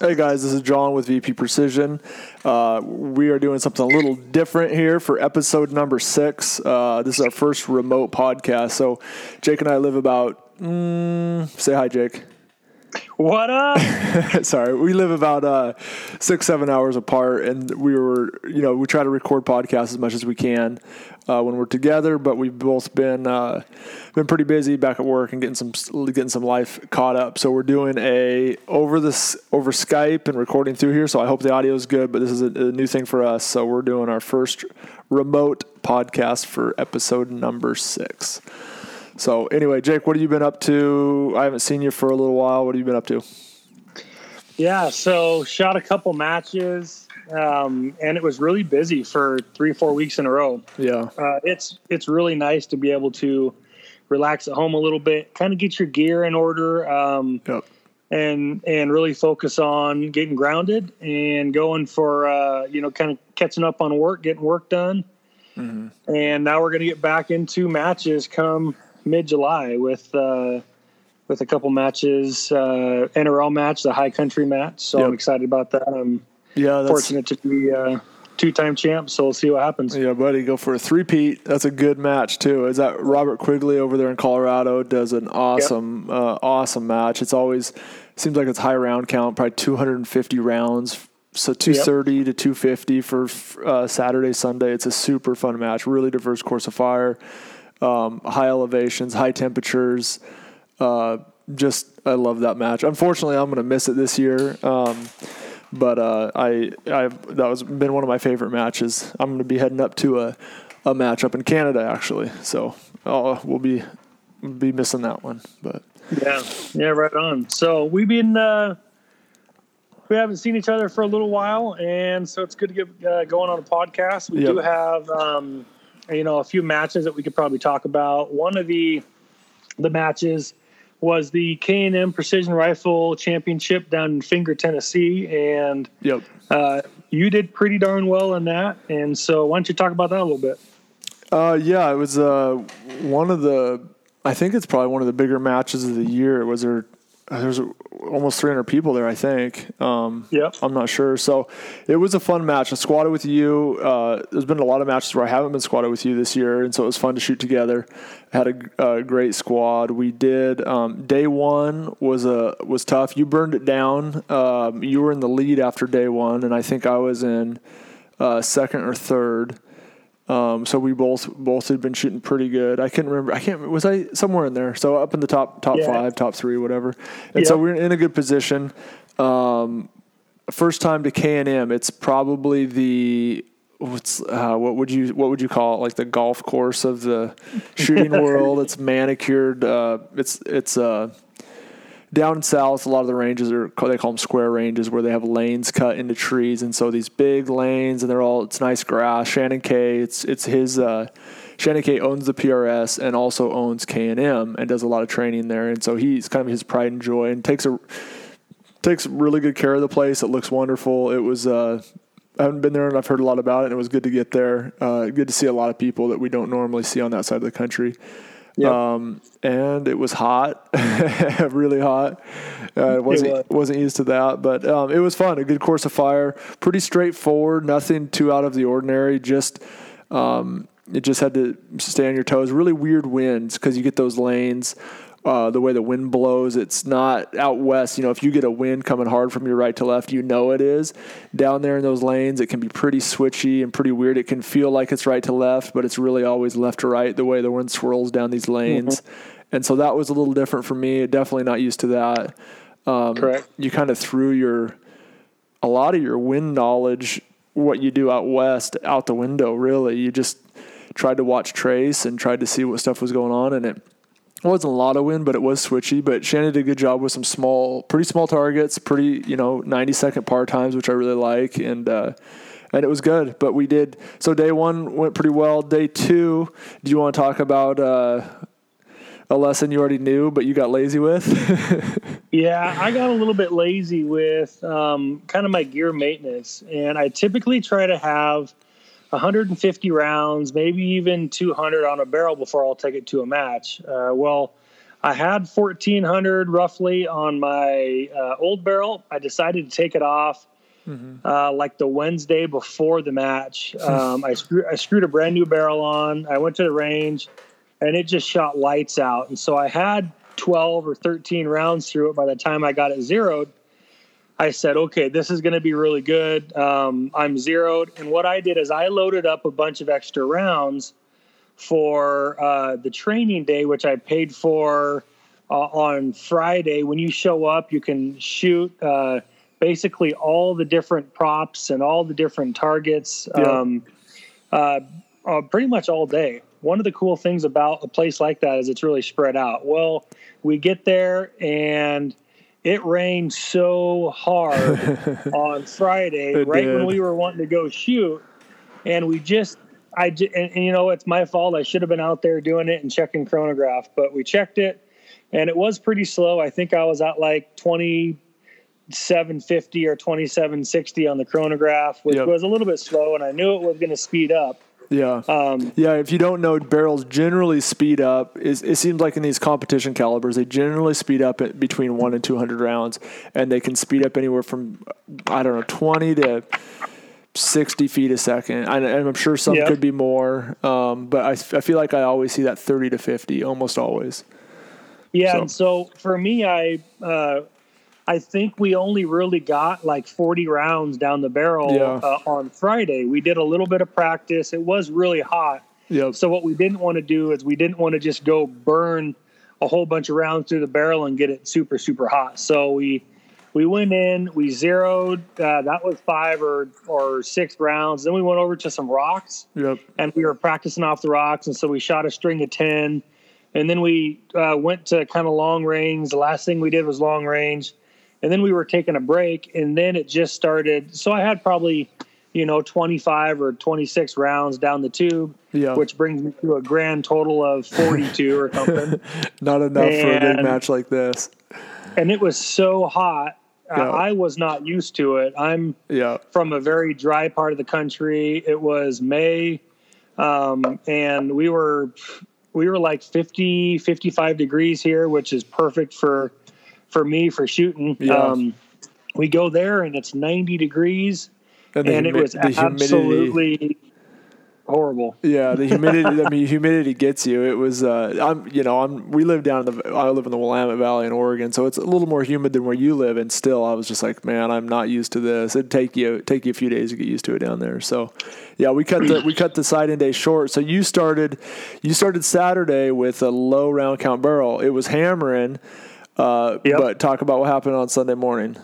Hey guys, this is John with VP Precision. Uh, we are doing something a little different here for episode number six. Uh, this is our first remote podcast. So, Jake and I live about. Mm, say hi, Jake. What up? Sorry, we live about uh, six, seven hours apart, and we were, you know, we try to record podcasts as much as we can uh, when we're together. But we've both been uh, been pretty busy back at work and getting some getting some life caught up. So we're doing a over this over Skype and recording through here. So I hope the audio is good. But this is a, a new thing for us. So we're doing our first remote podcast for episode number six. So anyway, Jake, what have you been up to? I haven't seen you for a little while. What have you been up to? Yeah, so shot a couple matches, um, and it was really busy for three, four weeks in a row. Yeah, uh, it's it's really nice to be able to relax at home a little bit, kind of get your gear in order, um, yep. and and really focus on getting grounded and going for uh, you know kind of catching up on work, getting work done. Mm-hmm. And now we're going to get back into matches come mid July with uh, with a couple matches, uh, NRL match, the High Country match. So yep. I'm excited about that. I'm yeah fortunate to be uh, two time champ. So we'll see what happens. Yeah, buddy, go for a three peat. That's a good match too. Is that Robert Quigley over there in Colorado does an awesome yep. Uh, awesome match. It's always seems like it's high round count, probably 250 rounds. So 230 yep. to 250 for uh, Saturday, Sunday. It's a super fun match. Really diverse course of fire um, high elevations, high temperatures. Uh, just I love that match. Unfortunately, I'm going to miss it this year. Um, but uh, I I that was been one of my favorite matches. I'm going to be heading up to a a match up in Canada actually. So uh, we'll be be missing that one. But yeah, yeah, right on. So we've been. Uh, we haven't seen each other for a little while, and so it's good to get uh, going on a podcast. We yep. do have um, you know a few matches that we could probably talk about. One of the the matches was the K and M Precision Rifle Championship down in Finger, Tennessee, and yep, uh, you did pretty darn well in that. And so, why don't you talk about that a little bit? Uh, yeah, it was uh, one of the. I think it's probably one of the bigger matches of the year. It was there there's almost 300 people there, I think. Um, yep. I'm not sure. So it was a fun match. I squatted with you. Uh, there's been a lot of matches where I haven't been squatted with you this year, and so it was fun to shoot together. Had a, a great squad. We did. Um, day one was a was tough. You burned it down. Um, you were in the lead after day one, and I think I was in uh, second or third. Um, so we both both had been shooting pretty good. I can't remember. I can't. Was I somewhere in there? So up in the top top yeah. five, top three, whatever. And yep. so we're in a good position. Um, first time to K and M. It's probably the what's uh, what would you what would you call it? Like the golf course of the shooting world. It's manicured. Uh, it's it's uh, down south, a lot of the ranges are they call them square ranges, where they have lanes cut into trees, and so these big lanes, and they're all it's nice grass. Shannon Kay, it's it's his. Uh, Shannon Kay owns the PRS and also owns K and M and does a lot of training there, and so he's kind of his pride and joy, and takes a takes really good care of the place. It looks wonderful. It was. Uh, I haven't been there and I've heard a lot about it. And it was good to get there. Uh, good to see a lot of people that we don't normally see on that side of the country. Yep. Um, and it was hot, really hot. Uh, wasn't was. wasn't used to that, but um, it was fun. A good course of fire, pretty straightforward. Nothing too out of the ordinary. Just um, it just had to stay on your toes. Really weird winds because you get those lanes uh, the way the wind blows. It's not out west. You know, if you get a wind coming hard from your right to left, you know it is. Down there in those lanes, it can be pretty switchy and pretty weird. It can feel like it's right to left, but it's really always left to right the way the wind swirls down these lanes. Mm-hmm. And so that was a little different for me. Definitely not used to that. Um, Correct. You kind of threw your a lot of your wind knowledge, what you do out west, out the window. Really, you just tried to watch trace and tried to see what stuff was going on, and it it wasn't a lot of wind, but it was switchy. But Shannon did a good job with some small, pretty small targets, pretty you know ninety second par times, which I really like, and uh, and it was good. But we did so. Day one went pretty well. Day two, do you want to talk about uh, a lesson you already knew, but you got lazy with? yeah, I got a little bit lazy with um, kind of my gear maintenance, and I typically try to have 150 rounds, maybe even 200 on a barrel before I'll take it to a match. Uh, well, I had 1400 roughly on my uh, old barrel. I decided to take it off mm-hmm. uh, like the Wednesday before the match. Um, I, screw, I screwed a brand new barrel on. I went to the range and it just shot lights out. And so I had 12 or 13 rounds through it by the time I got it zeroed. I said, okay, this is going to be really good. Um, I'm zeroed. And what I did is I loaded up a bunch of extra rounds for uh, the training day, which I paid for uh, on Friday. When you show up, you can shoot uh, basically all the different props and all the different targets yeah. um, uh, uh, pretty much all day. One of the cool things about a place like that is it's really spread out. Well, we get there and it rained so hard on Friday, it right did. when we were wanting to go shoot, and we just I and, and, you know it's my fault. I should have been out there doing it and checking chronograph, but we checked it, and it was pretty slow. I think I was at like twenty seven fifty or twenty seven sixty on the chronograph, which yep. was a little bit slow, and I knew it was going to speed up. Yeah. Um, yeah. If you don't know, barrels generally speed up. It, it seems like in these competition calibers, they generally speed up at between one and 200 rounds, and they can speed up anywhere from, I don't know, 20 to 60 feet a second. I, am sure some yeah. could be more, um, but I, I feel like I always see that 30 to 50, almost always. Yeah. So. And so for me, I, uh, I think we only really got like 40 rounds down the barrel yeah. uh, on Friday. We did a little bit of practice. It was really hot. Yep. So what we didn't want to do is we didn't want to just go burn a whole bunch of rounds through the barrel and get it super super hot. So we we went in, we zeroed. Uh, that was five or or six rounds. Then we went over to some rocks. Yep. And we were practicing off the rocks, and so we shot a string of ten. And then we uh, went to kind of long range. The last thing we did was long range and then we were taking a break and then it just started so i had probably you know 25 or 26 rounds down the tube yeah. which brings me to a grand total of 42 or something not enough and, for a big match like this and it was so hot yeah. I, I was not used to it i'm yeah. from a very dry part of the country it was may um, and we were we were like 50 55 degrees here which is perfect for for me for shooting. Yeah. Um, we go there and it's 90 degrees and, and it was absolutely horrible. Yeah, the humidity. I mean, humidity gets you. It was. Uh, I'm. You know, I'm. We live down in the. I live in the Willamette Valley in Oregon, so it's a little more humid than where you live. And still, I was just like, man, I'm not used to this. It'd take you take you a few days to get used to it down there. So, yeah, we cut the we cut the sight in day short. So you started, you started Saturday with a low round count barrel. It was hammering. Uh, yep. But talk about what happened on Sunday morning.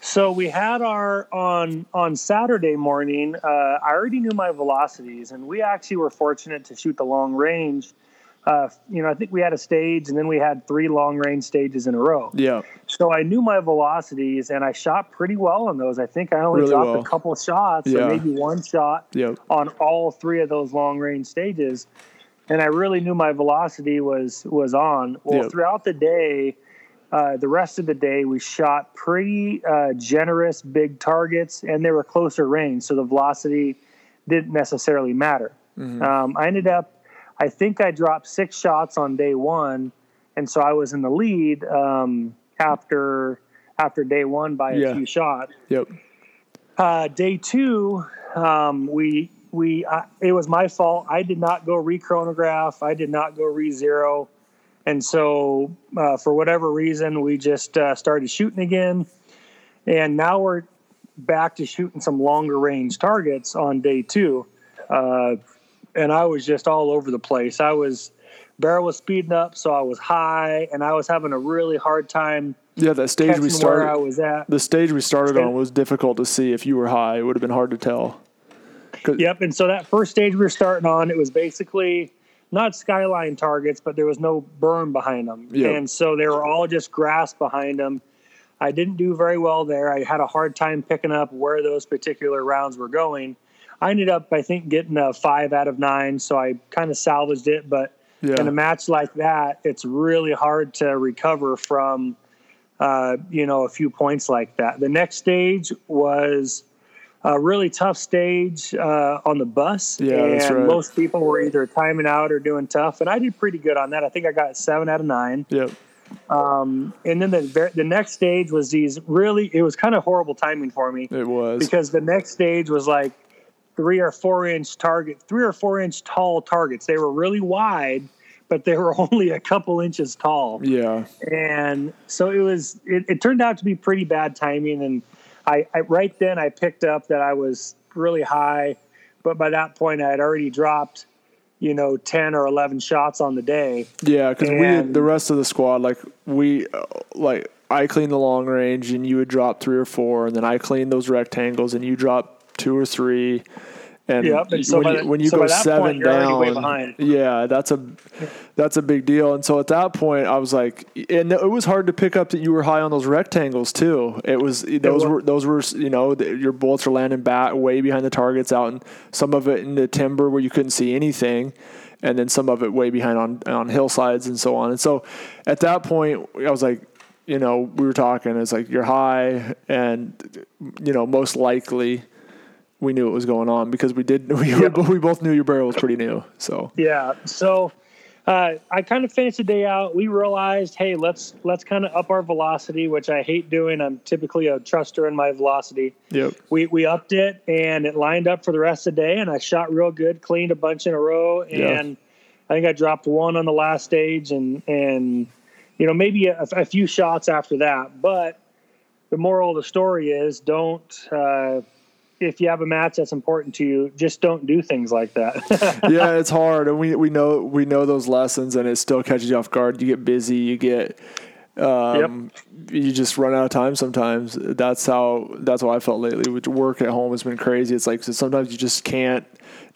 So we had our on on Saturday morning. Uh, I already knew my velocities, and we actually were fortunate to shoot the long range. Uh, you know, I think we had a stage, and then we had three long range stages in a row. Yeah. So I knew my velocities, and I shot pretty well on those. I think I only really dropped well. a couple shots, yeah. or maybe one shot yep. on all three of those long range stages, and I really knew my velocity was was on. Well, yep. throughout the day uh, the rest of the day, we shot pretty uh, generous big targets, and they were closer range, so the velocity didn't necessarily matter. Mm-hmm. Um, I ended up, I think I dropped six shots on day one, and so I was in the lead um, after after day one by a yeah. few shots. Yep. Uh, day two, um, we we it was my fault. I did not go re chronograph. I did not go re zero. And so, uh, for whatever reason, we just uh, started shooting again. And now we're back to shooting some longer range targets on day two. Uh, and I was just all over the place. I was, barrel was speeding up, so I was high, and I was having a really hard time. Yeah, that stage we started. I was at. The stage we started on was difficult to see if you were high. It would have been hard to tell. Yep, and so that first stage we were starting on, it was basically not skyline targets, but there was no berm behind them. Yep. And so they were all just grass behind them. I didn't do very well there. I had a hard time picking up where those particular rounds were going. I ended up, I think, getting a five out of nine, so I kind of salvaged it. But yeah. in a match like that, it's really hard to recover from, uh, you know, a few points like that. The next stage was a really tough stage uh, on the bus. Yeah, and right. most people were either timing out or doing tough, and I did pretty good on that. I think I got seven out of nine. Yep. Um, and then the the next stage was these really. It was kind of horrible timing for me It was. because the next stage was like three or four inch target, three or four inch tall targets. They were really wide, but they were only a couple inches tall yeah. and so it was it, it turned out to be pretty bad timing and I, I right then i picked up that i was really high but by that point i had already dropped you know 10 or 11 shots on the day Yeah, because we the rest of the squad like we uh, like I cleaned the long range and you would drop three or four, and then I cleaned those rectangles and you drop two or three. And, Yep, and so when you, when you so go seven point, down, behind. yeah, that's a that's a big deal. And so at that point, I was like, and it was hard to pick up that you were high on those rectangles too. It was those were those were you know the, your bullets are landing back way behind the targets out, and some of it in the timber where you couldn't see anything and then some of it way behind on on hillsides and so on. And so at that point, I was like, you know, we were talking. It's like you're high, and you know, most likely we knew what was going on because we did. We, we both knew your barrel was pretty new. So yeah so uh, I kind of finished the day out. We realized, hey, let's let's kind of up our velocity, which I hate doing. I'm typically a truster in my velocity. yep, we we upped it and it lined up for the rest of the day and I shot real good, cleaned a bunch in a row and Yeah. I think I dropped one on the last stage and and you know maybe a, a few shots after that. But the moral of the story is don't uh, if you have a match that's important to you, just don't do things like that. yeah, it's hard, and we we know we know those lessons, and it still catches you off guard. You get busy, you get. Um, You just run out of time sometimes. That's how. That's how I felt lately. With work at home has been crazy. It's like sometimes you just can't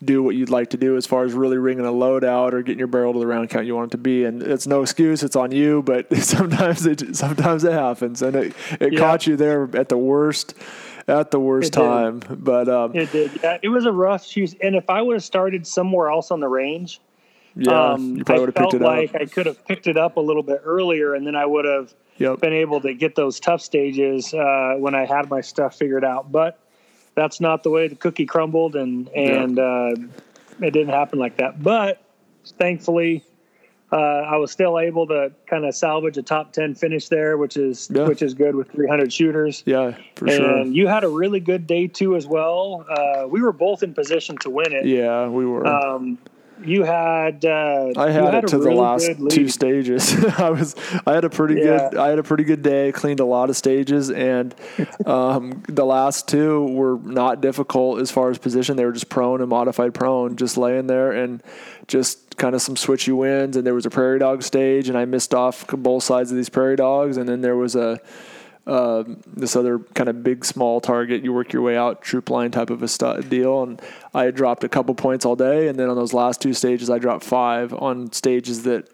do what you'd like to do as far as really ringing a load out or getting your barrel to the round count you want it to be. And it's no excuse. It's on you. But sometimes it sometimes it happens, and it it caught you there at the worst at the worst time. But um, it did. Yeah, it was a rough shoot. And if I would have started somewhere else on the range, yeah, um, you probably I would have picked it like up. I could have picked it up a little bit earlier, and then I would have Yep. been able to get those tough stages uh, when I had my stuff figured out. But that's not the way the cookie crumbled, and and uh, it didn't happen like that. But thankfully, uh, I was still able to kind of salvage a top ten finish there, which is Yeah. which is good with 300 shooters. Yeah, for and sure. you had a really good day too, as well. Uh, we were both in position to win it. Yeah, we were. Um, you had uh, I you had it to the last two stages. I was I had a pretty Yeah. good I had a pretty good day. Cleaned a lot of stages, and um, the last two were not difficult as far as position. They were just prone and modified prone, just laying there and just kind of some switchy winds. And there was a prairie dog stage, and I missed off both sides of these prairie dogs. And then there was a um, this other kind of big small target you work your way out troop line type of a deal and i dropped a couple points all day and then on those last two stages i dropped five on stages that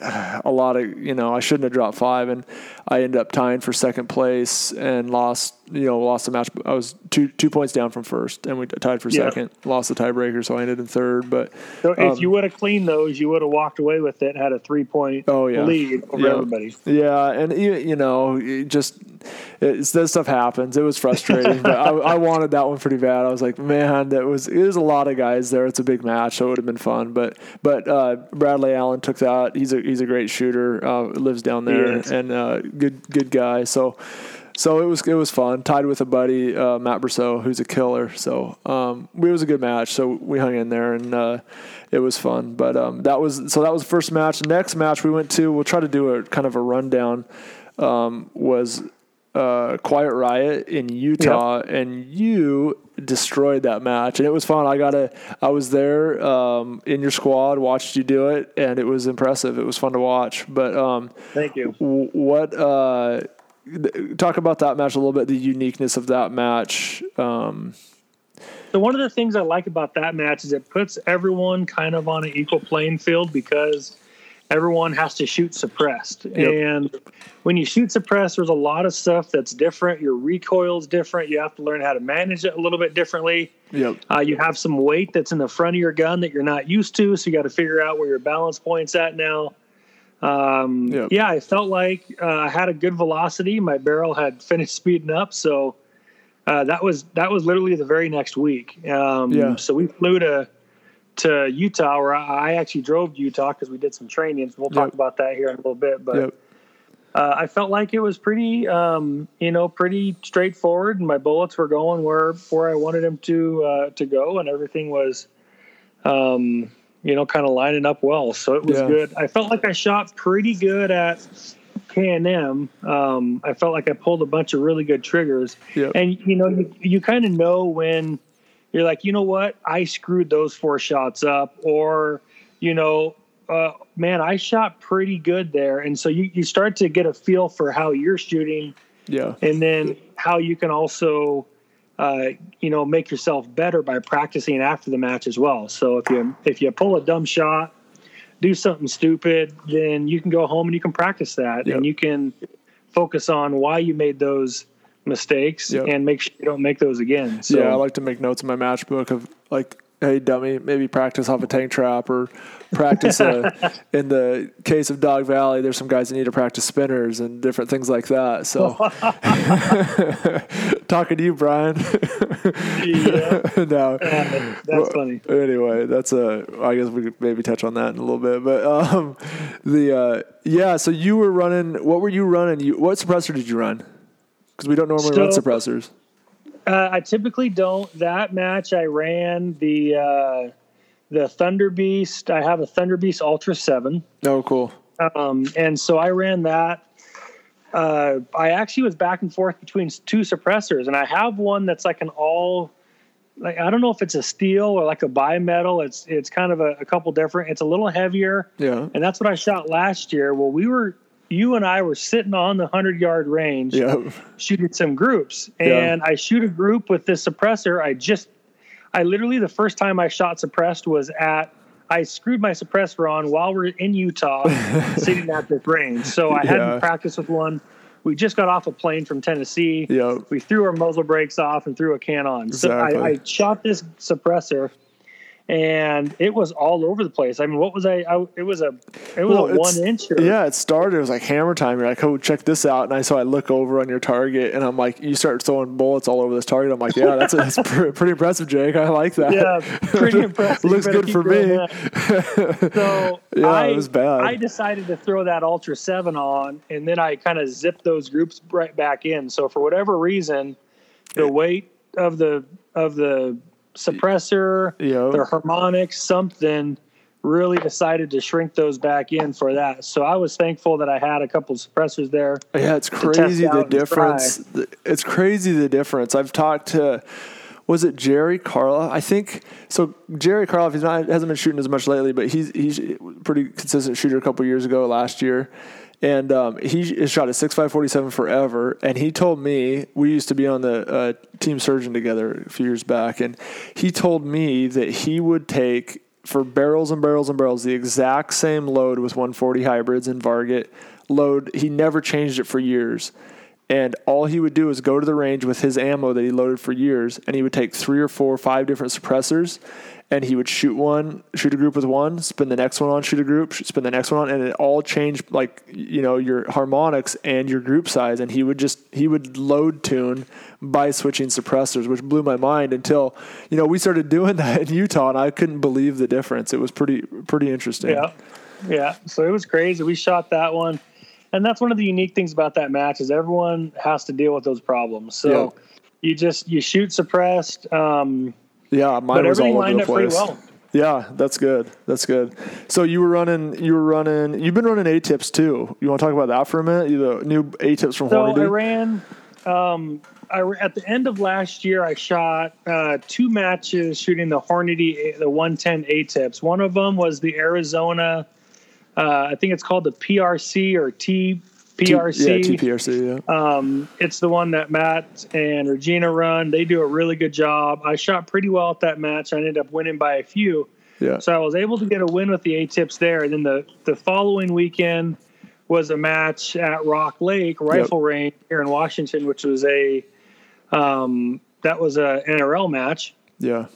a lot of you know I shouldn't have dropped five, and I ended up tying for second place and lost you know lost the match. I was two two points down from first, and we tied for Yeah. second. Lost the tiebreaker, so I ended in third. But So Um, if you would have cleaned those, you would have walked away with it, and had a three point Oh, yeah. lead over Yeah. everybody. Yeah, and you, you know, it just it's, this stuff happens. It was frustrating, but I, I wanted that one pretty bad. I was like, man, that was it was a lot of guys there. It's a big match, so it would have been fun. But but uh, Bradley Allen took that. He's a he's a great shooter. Uh, lives down there and uh, good good guy. So. So it was it was fun. Tied with a buddy, uh, Matt Brousseau, who's a killer. So um, it was a good match. So we hung in there, and uh, it was fun. But um, that was so that was the first match. The next match we went to, we'll try to do a kind of a rundown. Um, was uh, Quiet Riot in Utah, and you destroyed that match, and it was fun. I got a, I was there um, in your squad, watched you do it, and it was impressive. It was fun to watch. But um, Thank you. w- what? Uh, talk about that match a little bit. The uniqueness of that match. Um, So one of the things I like about that match is it puts everyone kind of on an equal playing field because everyone has to shoot suppressed. And when you shoot suppressed, there's a lot of stuff that's different. Your recoil's different. You have to learn how to manage it a little bit differently. yep. Uh, you have some weight that's in the front of your gun that you're not used to, so you got to figure out where your balance point's at now. Um, Yep. Yeah, I felt like uh, I had a good velocity. My barrel had finished speeding up, so uh, that was that was literally the very next week. Um, Yeah. So we flew to to Utah, where I actually drove to Utah because we did some training. We'll talk Yep. about that here in a little bit. But Yep. uh, I felt like it was pretty, um, you know, pretty straightforward, and my bullets were going where where I wanted them to uh, to go, and everything was, um, you know, kind of lining up well. So it was Yeah. good. I felt like I shot pretty good at K and M. Um, I felt like I pulled a bunch of really good triggers, Yep. and you know, you, you kind of know when you're like, you know what, I screwed those four shots up, or you know, uh, man, I shot pretty good there, and so you you start to get a feel for how you're shooting, Yeah. and then how you can also. Uh, you know, make yourself better by practicing after the match as well. So if you if you pull a dumb shot, do something stupid, then you can go home and you can practice that, Yep. and you can focus on why you made those mistakes Yep. and make sure you don't make those again. So yeah, I like to make notes in my match book of like, hey, dummy, maybe practice off a tank trap or practice uh in the case of Dog Valley, there's some guys that need to practice spinners and different things like that. So, talking to you, Brian. yeah, no, that's Well, funny. Anyway, that's a. I guess we could maybe touch on that in a little bit, but um, the uh, yeah. So you were running. What were you running? You what suppressor did you run? Because we don't normally run suppressors. Uh, I typically don't. That match, I ran the uh, the Thunder Beast. I have a Thunder Beast Ultra Seven. Oh, cool. Um, and so I ran that. Uh, I actually was back and forth between two suppressors, and I have one that's like an all, like I don't know if it's a steel or like a bimetal. It's it's kind of a, a couple different. It's a little heavier, Yeah. and that's what I shot last year. Well, we were you and I were sitting on the hundred yard range Yeah. shooting some groups, Yeah. and I shoot a group with this suppressor. I just, I literally the first time I shot suppressed was at. I screwed my suppressor on while we're in Utah, sitting at this range. So I Yeah. hadn't practiced with one. We just got off a plane from Tennessee. Yeah. We threw our muzzle brakes off and threw a can on. So I, I shot this suppressor, and it was all over the place. I mean, what was I? I it was a, it was Well, a one incher. Yeah, it started. It was like hammer time. You're like, oh, check this out. And I so I look over on your target, and I'm like, you start throwing bullets all over this target. I'm like, yeah, that's, that's pr- pretty impressive, Jake. I like that. Yeah, pretty impressive. Looks good for me. So Yeah, I, it was bad. I decided to throw that Ultra Seven on, and then I kind of zipped those groups right back in. So for whatever reason, the weight of the of the suppressor, Yeah. the harmonics, something really decided to shrink those back in for that. So I was thankful that I had a couple suppressors there. Yeah, it's crazy the difference. It's crazy the difference. I've talked to, was it Jerry Carla? I think so. Jerry Carla, he's not hasn't been shooting as much lately, but he's he's a pretty consistent shooter. A couple years ago, last year. And um, he shot a six five forty seven forever. And he told me we used to be on the uh, team surgeon together a few years back, and he told me that he would take for barrels and barrels and barrels the exact same load with 140 hybrids and Varget load. He never changed it for years. And all he would do is go to the range with his ammo that he loaded for years, and he would take three or four five different suppressors, and he would shoot one, shoot a group with one, spin the next one on, shoot a group, spin the next one on, and it all changed like you know your harmonics and your group size. And he would just he would load tune by switching suppressors, which blew my mind until you know we started doing that in Utah, and I couldn't believe the difference. It was pretty pretty interesting. Yeah. Yeah. So it was crazy. We shot that one. And that's one of the unique things about that match is everyone has to deal with those problems. So Yeah. you just you shoot suppressed. Um, Yeah, mine but was all over lined the up pretty place. well. Yeah, that's good. That's good. So you were running. You were running. You've been running A tips too. You want to talk about that for a minute? You the new A tips from So Hornady. I ran. Um, I at the end of last year, I shot uh, two matches shooting the Hornady the 110 A tips. One of them was the Arizona. Uh, I think it's called the PRC or T T- PRC. yeah, TPRC. Yeah. Um, it's the one that Matt and Regina run. They do a really good job. I shot pretty well at that match. I ended up winning by a few. yeah. So I was able to get a win with the A tips there. And then the, the following weekend was a match at Rock Lake Rifle Range here in Washington, which was a um, that was a NRL match. Yeah.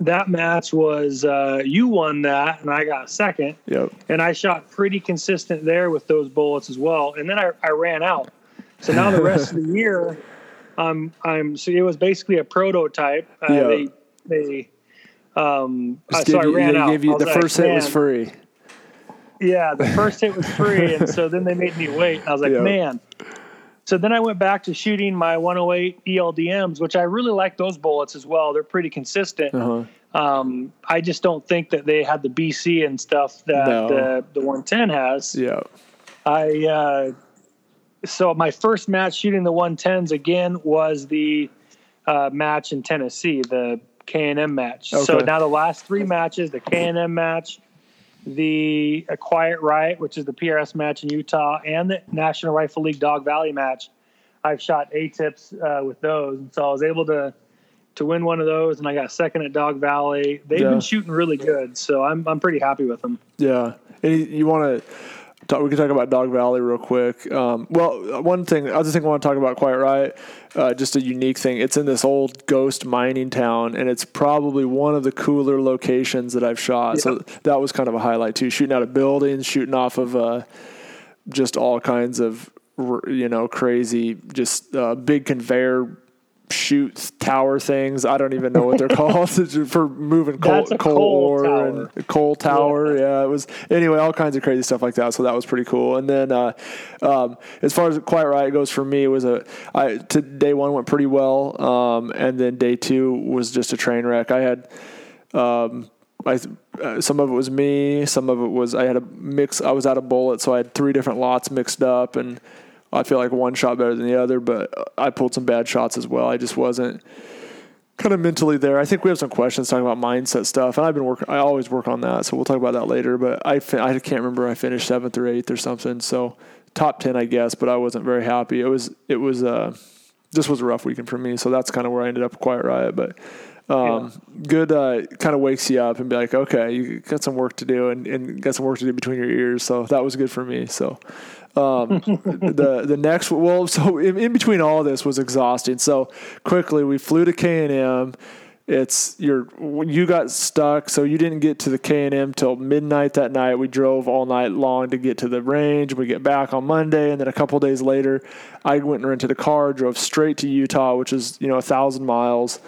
That match was uh, you won that, and I got second. Yep. And I shot pretty consistent there with those bullets as well. And then I, I ran out. So now the rest of the year, I'm I'm so it was basically a prototype. Uh, Yeah. They they um uh, so I you- ran out. gave you- the like, first hit was free. Yeah, the first hit was free, and so then they made me wait. And I was like, Yeah. man. So then I went back to shooting my 108 ELDMs, which I really like those bullets as well. They're pretty consistent. Uh-huh. Um, I just don't think that they had the BC and stuff that No. the the 110 has. Yeah. I uh, so my first match shooting the 110s again was the uh, match in Tennessee, the K and M match. So now the last three matches: the K and M match, the uh, Quiet Riot, which is the PRS match in Utah, and the National Rifle League Dog Valley match. I've shot A tips uh, with those, and so I was able to to win one of those, and I got second at Dog Valley. They've Yeah. been shooting really good, so I'm I'm pretty happy with them. Yeah. And you, you want to talk, we can talk about Dog Valley real quick. Um, well, one thing, other thing I want to talk about Quiet Riot, uh, just a unique thing. It's in this old ghost mining town, and it's probably one of the cooler locations that I've shot. So that was kind of a highlight too. Shooting out of buildings, shooting off of uh, just all kinds of you know crazy, just uh, big conveyor chute tower things. I don't even know what they're called for moving coal, coal, coal ore tower. and coal tower. Yeah. it was anyway, all kinds of crazy stuff like that. So that was pretty cool. And then uh, um, as far as Quiet Riot goes for me, it was a I to day one went pretty well, um, and then day two was just a train wreck. I had. Um, I, uh, some of it was me. Some of it was I had a mix. I was out of bullets, so I had three different lots mixed up, and I feel like one shot better than the other. But I pulled some bad shots as well. I just wasn't kind of mentally there. I think we have some questions talking about mindset stuff, and I've been working. I always work on that, so we'll talk about that later. But I fin- I can't remember. I finished seventh or eighth or something. So top ten, I guess, but I wasn't very happy. It was it was uh this was a rough weekend for me. So that's kind of where I ended up Quiet Riot, but. Um, good, uh, kind of wakes you up and be like, okay, you got some work to do and, and got some work to do between your ears. So that was good for me. So, um, the, the next, well, so in, in between all this was exhausting. So quickly we flew to K and M. It's your, you got stuck. So you didn't get to the K and M till midnight that night. We drove all night long to get to the range. We get back on Monday. And then a couple days later, I went and rented a car, drove straight to Utah, which is, you know, a thousand miles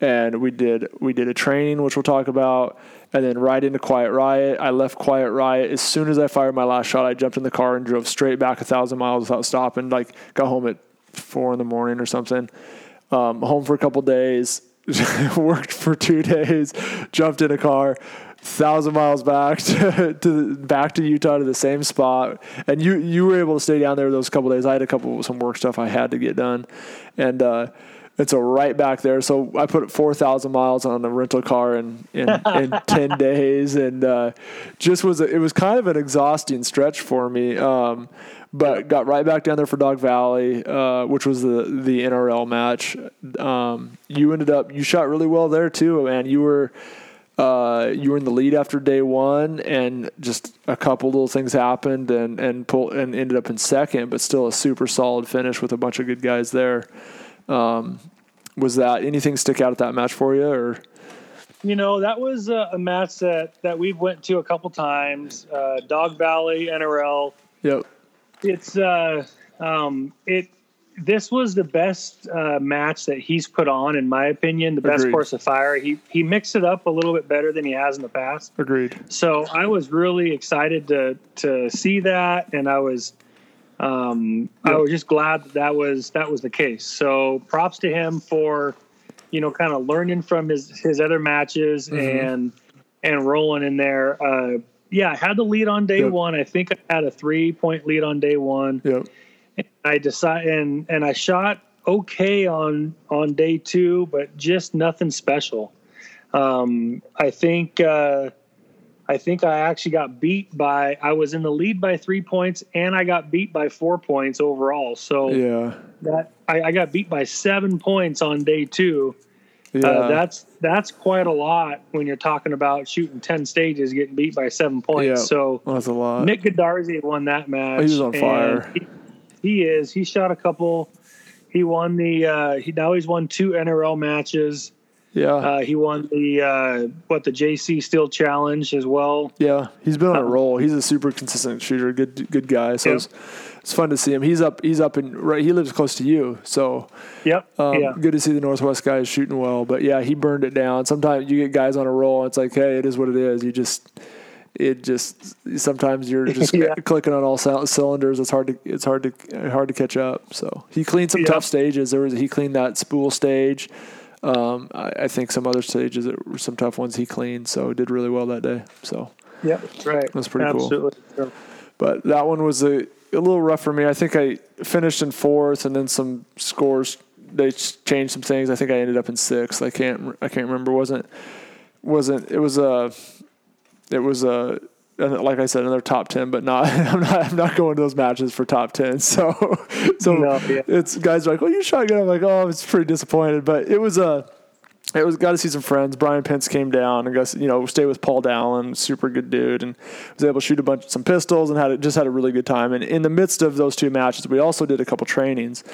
and we did we did a training which we'll talk about and then right into quiet riot. I left quiet riot. As soon as i fired my last shot i jumped in the car and drove straight back a thousand miles without stopping like got home at four in the morning or something. Um, home for a couple days worked for two days jumped in a car thousand miles back to, to back to Utah to the same spot, and you you were able to stay down there those couple days. I had a couple some work stuff I had to get done, and uh, and so right back there. So I put four thousand miles on a rental car in in, in ten days, and uh, just was a, it was kind of an exhausting stretch for me. Um, but got right back down there for Dog Valley, uh, which was the the NRL match. Um, you ended up you shot really well there too, man. You were uh, you were in the lead after day one, and just a couple little things happened, and and pull and ended up in second, but still a super solid finish with a bunch of good guys there. Um, was that anything stick out at that match for you, or You know, that was a, a match that, that we've went to a couple times. Uh, Dog Valley, NRL. yep, It's uh, um, it. This was the best uh, match that he's put on, in my opinion. The best Agreed. course of fire. He he mixed it up a little bit better than he has in the past. agreed. So I was really excited to to see that, and I was um, I was just glad that, that was that was the case. So props to him for you know kind of learning from his his other matches Mhm. and and rolling in there. Uh, yeah, I had the lead on day Yep. one. I think I had a three point lead on day one. Yep, I decided and and I shot okay on on day two, but just nothing special. Um, I think uh, I think I actually got beat by I was in the lead by three points and I got beat by four points overall. So yeah, that I, I got beat by seven points on day two. yeah. Uh, that's that's quite a lot when you're talking about shooting ten stages, getting beat by seven points. Yeah. So that's a lot. Nick Godarzi won that match. He was on fire. He, he is. He shot a couple. He won the. Uh, he now he's won two NRL matches. Yeah. Uh, he won the uh, what the JC Steel Challenge as well. Yeah, he's been on a roll. He's a super consistent shooter. Good good guy. So Yeah. it's, it's fun to see him. He's up. He's up in right. He lives close to you. So Yep. um, yeah. good to see the Northwest guys shooting well. But yeah, he burned it down. Sometimes you get guys on a roll. And it's like, hey, it is what it is. You just it just sometimes you're just Yeah. clicking on all cylinders. It's hard to it's hard to hard to catch up. So he cleaned some Yeah. tough stages. There was he cleaned that spool stage. Um, I, I think some other stages that were some tough ones he cleaned. So did really well that day. So. yeah, That's right. That's pretty cool. Absolutely. cool. but that one was a, a little rough for me. I think I finished in fourth, and then some scores they changed some things. I think I ended up in sixth. I can't I can't remember. wasn't wasn't it was a it was a like I said another top ten, but not I'm not I'm not going to those matches for top ten. So so No, yeah. it's guys are like, well, you shot good. I'm like, oh, I was pretty disappointed, but it was a. It was got to see some friends. Brian Pence came down and got you know stay with Paul Dallin, super good dude, and was able to shoot a bunch of some pistols and had a, just had a really good time. And in the midst of those two matches, we also did a couple trainings.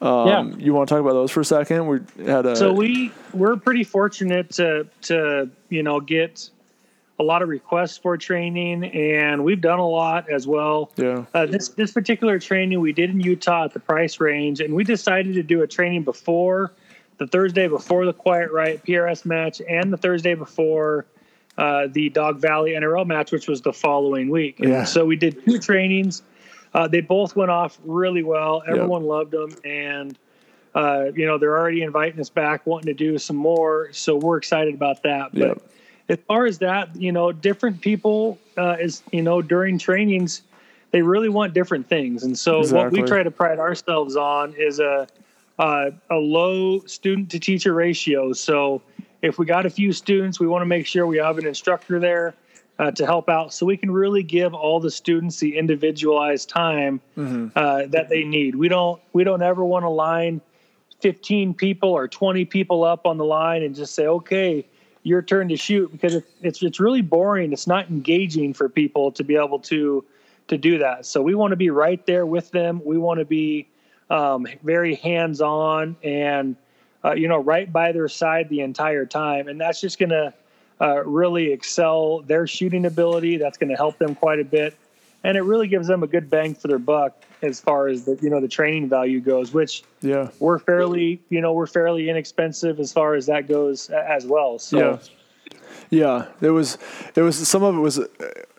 Um, Yeah. You want to talk about those for a second? We had a So we we're pretty fortunate to to you know get a lot of requests for training, and we've done a lot as well. yeah Uh, this this particular training we did in Utah at the price range, and we decided to do a training before the Thursday before the Quiet Riot PRS match, and the Thursday before uh, the Dog Valley NRL match, which was the following week. And Yeah. So we did two trainings. Uh, they both went off really well. Everyone loved them, and uh, you know they're already inviting us back, wanting to do some more. So we're excited about that. But Yep. As far as that, you know, different people uh, is you know during trainings, they really want different things, and so what we try to pride ourselves on is a uh, a low student to teacher ratio. So if we got a few students, we want to make sure we have an instructor there uh, to help out, so we can really give all the students the individualized time uh, that they need. We don't we don't ever want to line 15 people or 20 people up on the line and just say, okay, your turn to shoot because it, it's it's really boring. It's not engaging for people to be able to to do that. So we want to be right there with them. We want to be um, very hands on and uh, you know right by their side the entire time, and that's just going to uh, really excel their shooting ability. That's going to help them quite a bit, and it really gives them a good bang for their buck as far as the you know the training value goes, which yeah we're fairly you know we're fairly inexpensive as far as that goes as well so Yeah. Yeah, it was. It was. Some of it was, uh,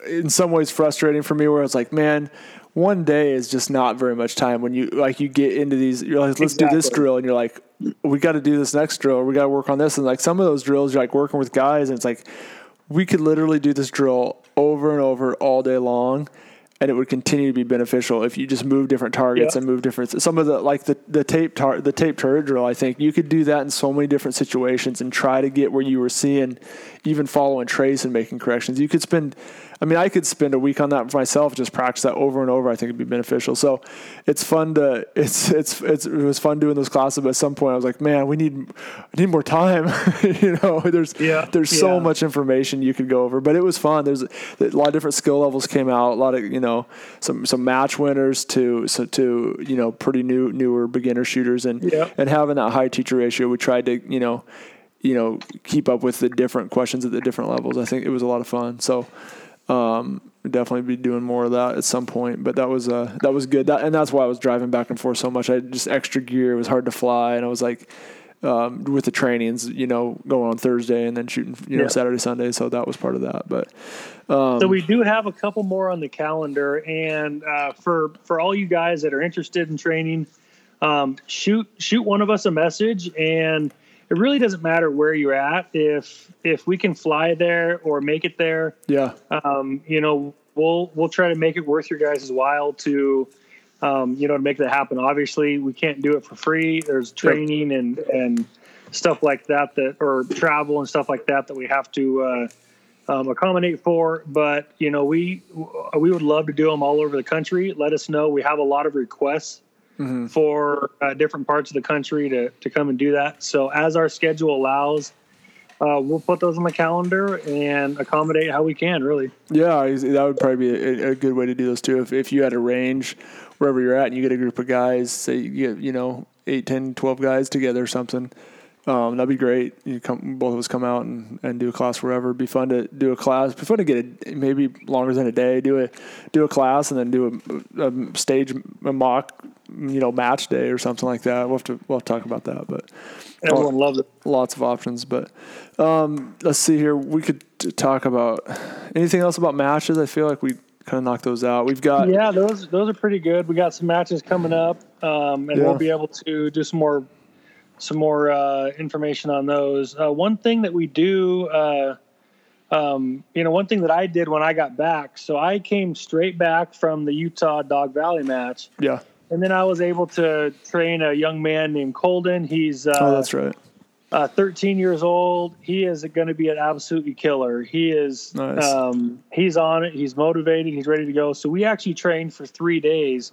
in some ways, frustrating for me. Where I was like, man, one day is just not very much time. When you like, you get into these. You're like, let's do this drill, and you're like, we got to do this next drill. We got to work on this, and like some of those drills, you're like working with guys, and it's like, we could literally do this drill over and over all day long. And it would continue to be beneficial if you just move different targets Yeah. and move different. Some of the like the the tape tar, the tape turret drill. I think you could do that in so many different situations and try to get where you were seeing, even following trace and making corrections. You could spend, I mean, I could spend a week on that for myself, just practice that over and over. I think it'd be beneficial. So it's fun to it's it's, it's it was fun doing those classes. But at some point, I was like, man, we need I need more time. you know, there's Yeah, there's so much information you could go over, but it was fun. There's a lot of different skill levels came out. A lot of you know some some match winners to so to you know pretty new newer beginner shooters and Yeah. and having that high teacher ratio. We tried to you know you know keep up with the different questions at the different levels. I think it was a lot of fun. So. Um, definitely be doing more of that at some point, but that was uh that was good. That, and that's why I was driving back and forth so much. I had just extra gear. It was hard to fly, and I was like, um, with the trainings, you know, going on Thursday and then shooting, you know, Yeah. Saturday, Sunday. So that was part of that. But so we do have a couple more on the calendar and uh, for for all you guys that are interested in training um, shoot shoot one of us a message and it really doesn't matter where you're at if if we can fly there or make it there yeah, um, you know, we'll we'll try to make it worth your guys' while to, um, you know, to make that happen. Obviously, we can't do it for free. There's training and and stuff like that that or travel and stuff like that that we have to uh, um, accommodate for. But you know, we we would love to do them all over the country. Let us know. We have a lot of requests. For uh, different parts of the country to, to come and do that. So, as our schedule allows, uh, we'll put those on the calendar and accommodate how we can, really. yeah, that would probably be a, a good way to do those too. If if you had a range wherever you're at and you get a group of guys, say you get, you know, 8, 10, 12 guys together or something, Um, that'd be great. You come, both of us come out and, and do a class wherever. It'd be fun to do a class. It'd be fun to get a, maybe longer than a day. Do a do a class and then do a, a stage a mock, you know, match day or something like that. We'll have to we'll have to talk about that. But everyone loves it. Lots of options. But um, let's see here. We could talk about anything else about matches. I feel like we kind of knocked those out. We've got yeah, those those are pretty good. We got some matches coming up, um, and yeah. we'll be able to do some more some more uh, information on those. Uh, one thing that we do, uh, um, you know, one thing that I did when I got back. So I came straight back from the Utah Dog Valley match. Yeah. And then I was able to train a young man named Colden. He's uh, oh, that's right. Uh, 13 years old. He is going to be an absolutely killer. He is. Nice. Um, he's on it. He's motivated. He's ready to go. So we actually trained for three days,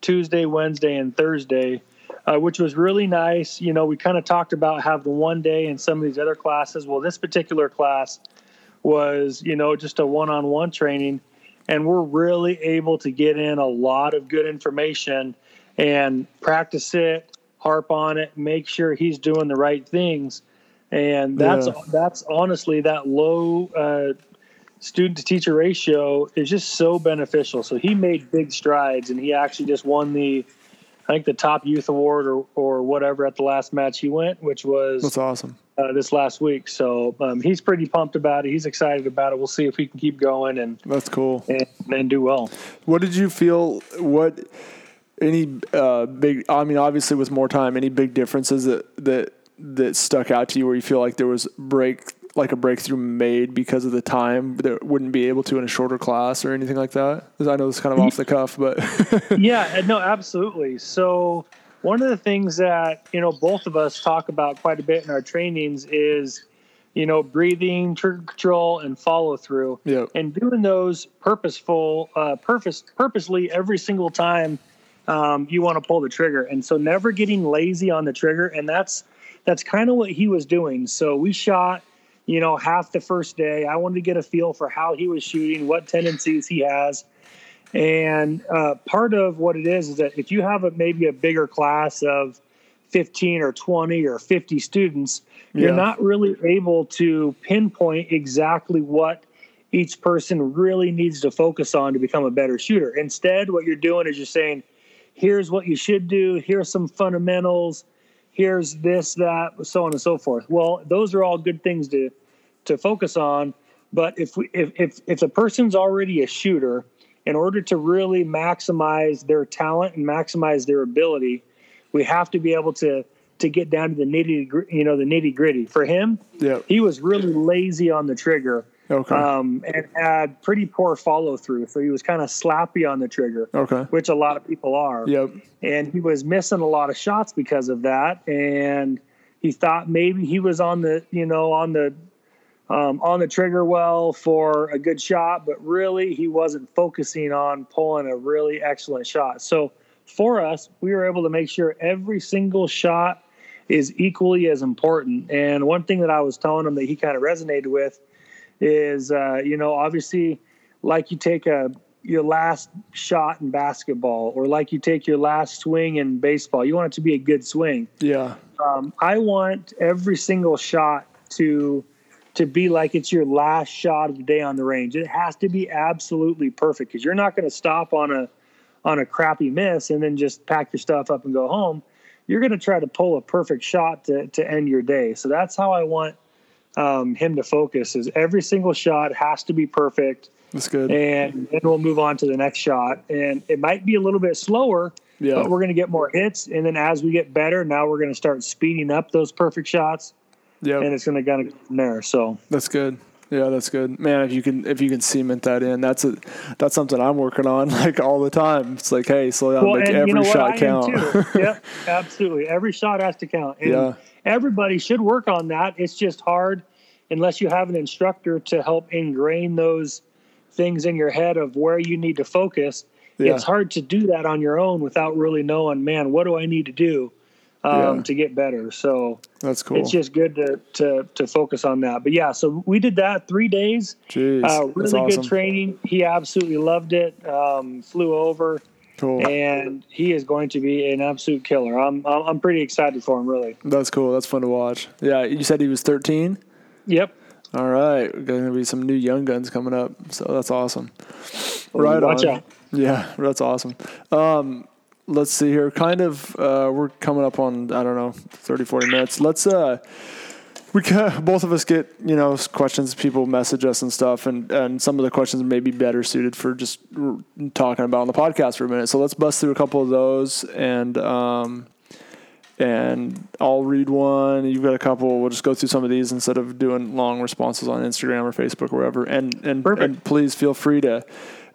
Tuesday, Wednesday, and Thursday uh, which was really nice. You know, we kind of talked about having the one day and some of these other classes. Well, this particular class was, you know, just a one on one training. And we're really able to get in a lot of good information and practice it, harp on it, make sure he's doing the right things. And that's yeah. that's honestly that low uh, student to teacher ratio is just so beneficial. So he made big strides, and he actually just won the I think the top youth award or, or whatever at the last match he went, which was that's awesome. Uh, this last week, so um, he's pretty pumped about it. He's excited about it. We'll see if he can keep going and that's cool and, and do well. What did you feel? What any uh, big? I mean, obviously with more time, any big differences that that that stuck out to you where you feel like there was break like a breakthrough made because of the time that wouldn't be able to in a shorter class or anything like that? I know it's kind of off the cuff, but yeah, no, absolutely. So one of the things that you know both of us talk about quite a bit in our trainings is you know breathing, trigger control, and follow through, yeah. and doing those purposeful, uh, purpose, purposely every single time um, you want to pull the trigger, and so never getting lazy on the trigger, and that's that's kind of what he was doing. So we shot you know, half the first day. I wanted to get a feel for how he was shooting, what tendencies he has. And uh, part of what it is is that if you have a, maybe a bigger class of 15 or 20 or 50 students, yeah. you're not really able to pinpoint exactly what each person really needs to focus on to become a better shooter. Instead, what you're doing is you're saying, here's what you should do, here's some fundamentals, here's this, that, so on and so forth. Well, those are all good things to to focus on. But if we if if if a person's already a shooter, in order to really maximize their talent and maximize their ability, we have to be able to to get down to the nitty you know the nitty gritty. For him, yeah, he was really lazy on the trigger. Okay. Um, and had pretty poor follow through. So he was kind of slappy on the trigger. Okay. Which a lot of people are. Yep. And he was missing a lot of shots because of that. And he thought maybe he was on the, you know, on the um, on the trigger well for a good shot, but really he wasn't focusing on pulling a really excellent shot. So for us, we were able to make sure every single shot is equally as important. And one thing that I was telling him that he kind of resonated with is, uh, you know, obviously, like you take a your last shot in basketball or like you take your last swing in baseball, you want it to be a good swing. Yeah. Um, I want every single shot to to be like it's your last shot of the day on the range. It has to be absolutely perfect because you're not going to stop on a on a crappy miss and then just pack your stuff up and go home. You're going to try to pull a perfect shot to to end your day. So that's how I want um, him to focus. Is every single shot has to be perfect. That's good. And then we'll move on to the next shot. And it might be a little bit slower, yeah. but we're going to get more hits. And then as we get better, now we're going to start speeding up those perfect shots yeah, and it's going to kind of go from there. So that's good. Yeah, that's good, man. If you can, if you can cement that in, that's a, that's something I'm working on like all the time. It's like, hey, slow down, well, make every you know shot count. yep, absolutely. Every shot has to count. And yeah, everybody should work on that. It's just hard unless you have an instructor to help ingrain those things in your head of where you need to focus. Yeah. It's hard to do that on your own without really knowing, man, what do I need to do? Um, yeah. to get better. So that's cool. It's just good to, to, to focus on that. But yeah, so we did that three days. Jeez, uh, really awesome. good training. He absolutely loved it. Um, flew over Cool. And he is going to be an absolute killer. I'm I'm pretty excited for him, really. That's cool. That's fun to watch. Yeah, you said he was 13. Yep. All right, going to be some new young guns coming up, so that's awesome. Right Watch on. out. Yeah, that's awesome. Um, let's see here. Kind of, uh, we're coming up on I don't know 30, 40 minutes. Let's uh, we can, both of us get you know questions. People message us and stuff, and and some of the questions may be better suited for just r- talking about on the podcast for a minute. So let's bust through a couple of those and. Um, and I'll read one. You've got a couple. We'll just go through some of these instead of doing long responses on Instagram or Facebook or wherever. And and, Perfect. and please feel free to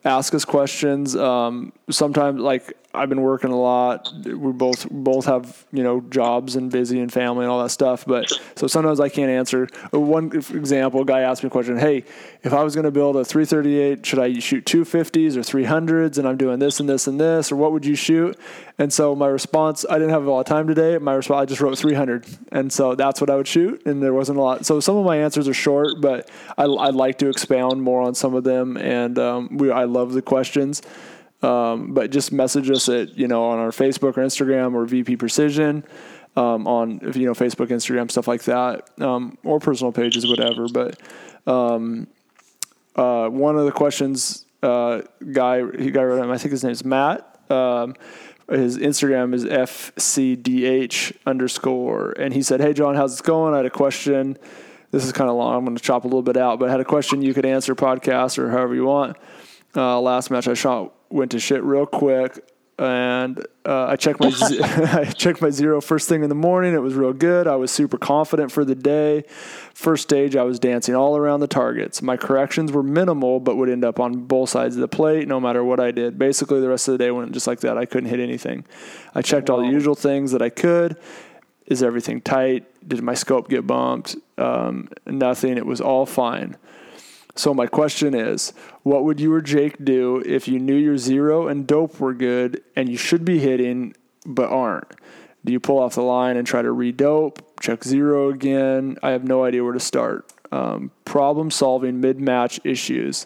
ask us questions. Um, sometimes, like I've been working a lot. We both both have you know jobs and busy and family and all that stuff. But so sometimes I can't answer. Uh, One example: a guy asked me a question. Hey, if I was going to build a 338, should I shoot 250s or 300s? And I'm doing this and this and this, or what would you shoot? And so my response, I didn't have a lot of time today. My response, I just wrote 300, and so that's what I would shoot. And there wasn't a lot. So some of my answers are short, but I, I'd like to expound more on some of them. And um, we, I love the questions. Um, but just message us at you know on our Facebook or Instagram or VP Precision um, on you know Facebook, Instagram, stuff like that, um, or personal pages, whatever. But um, uh, one of the questions, uh, guy he rid of him. I think his name is Matt. Um, his Instagram is fcdh underscore, and he said, "Hey John, how's it going? I had a question. This is kind of long. I'm going to chop a little bit out, but I had a question you could answer podcast or however you want. Uh, last match I shot went to shit real quick, and uh, I checked my z- I checked my zero first thing in the morning. It was real good. I was super confident for the day. First stage, I was dancing all around the targets. My corrections were minimal, but would end up on both sides of the plate no matter what I did. Basically, the rest of the day went just like that. I couldn't hit anything. I checked all the usual things that I could. Is everything tight? Did my scope get bumped? Um, nothing. It was all fine. So my question is, what would you or Jake do if you knew your zero and dope were good and you should be hitting but aren't? Do you pull off the line and try to redope, check zero again? I have no idea where to start. Um, problem solving mid match issues.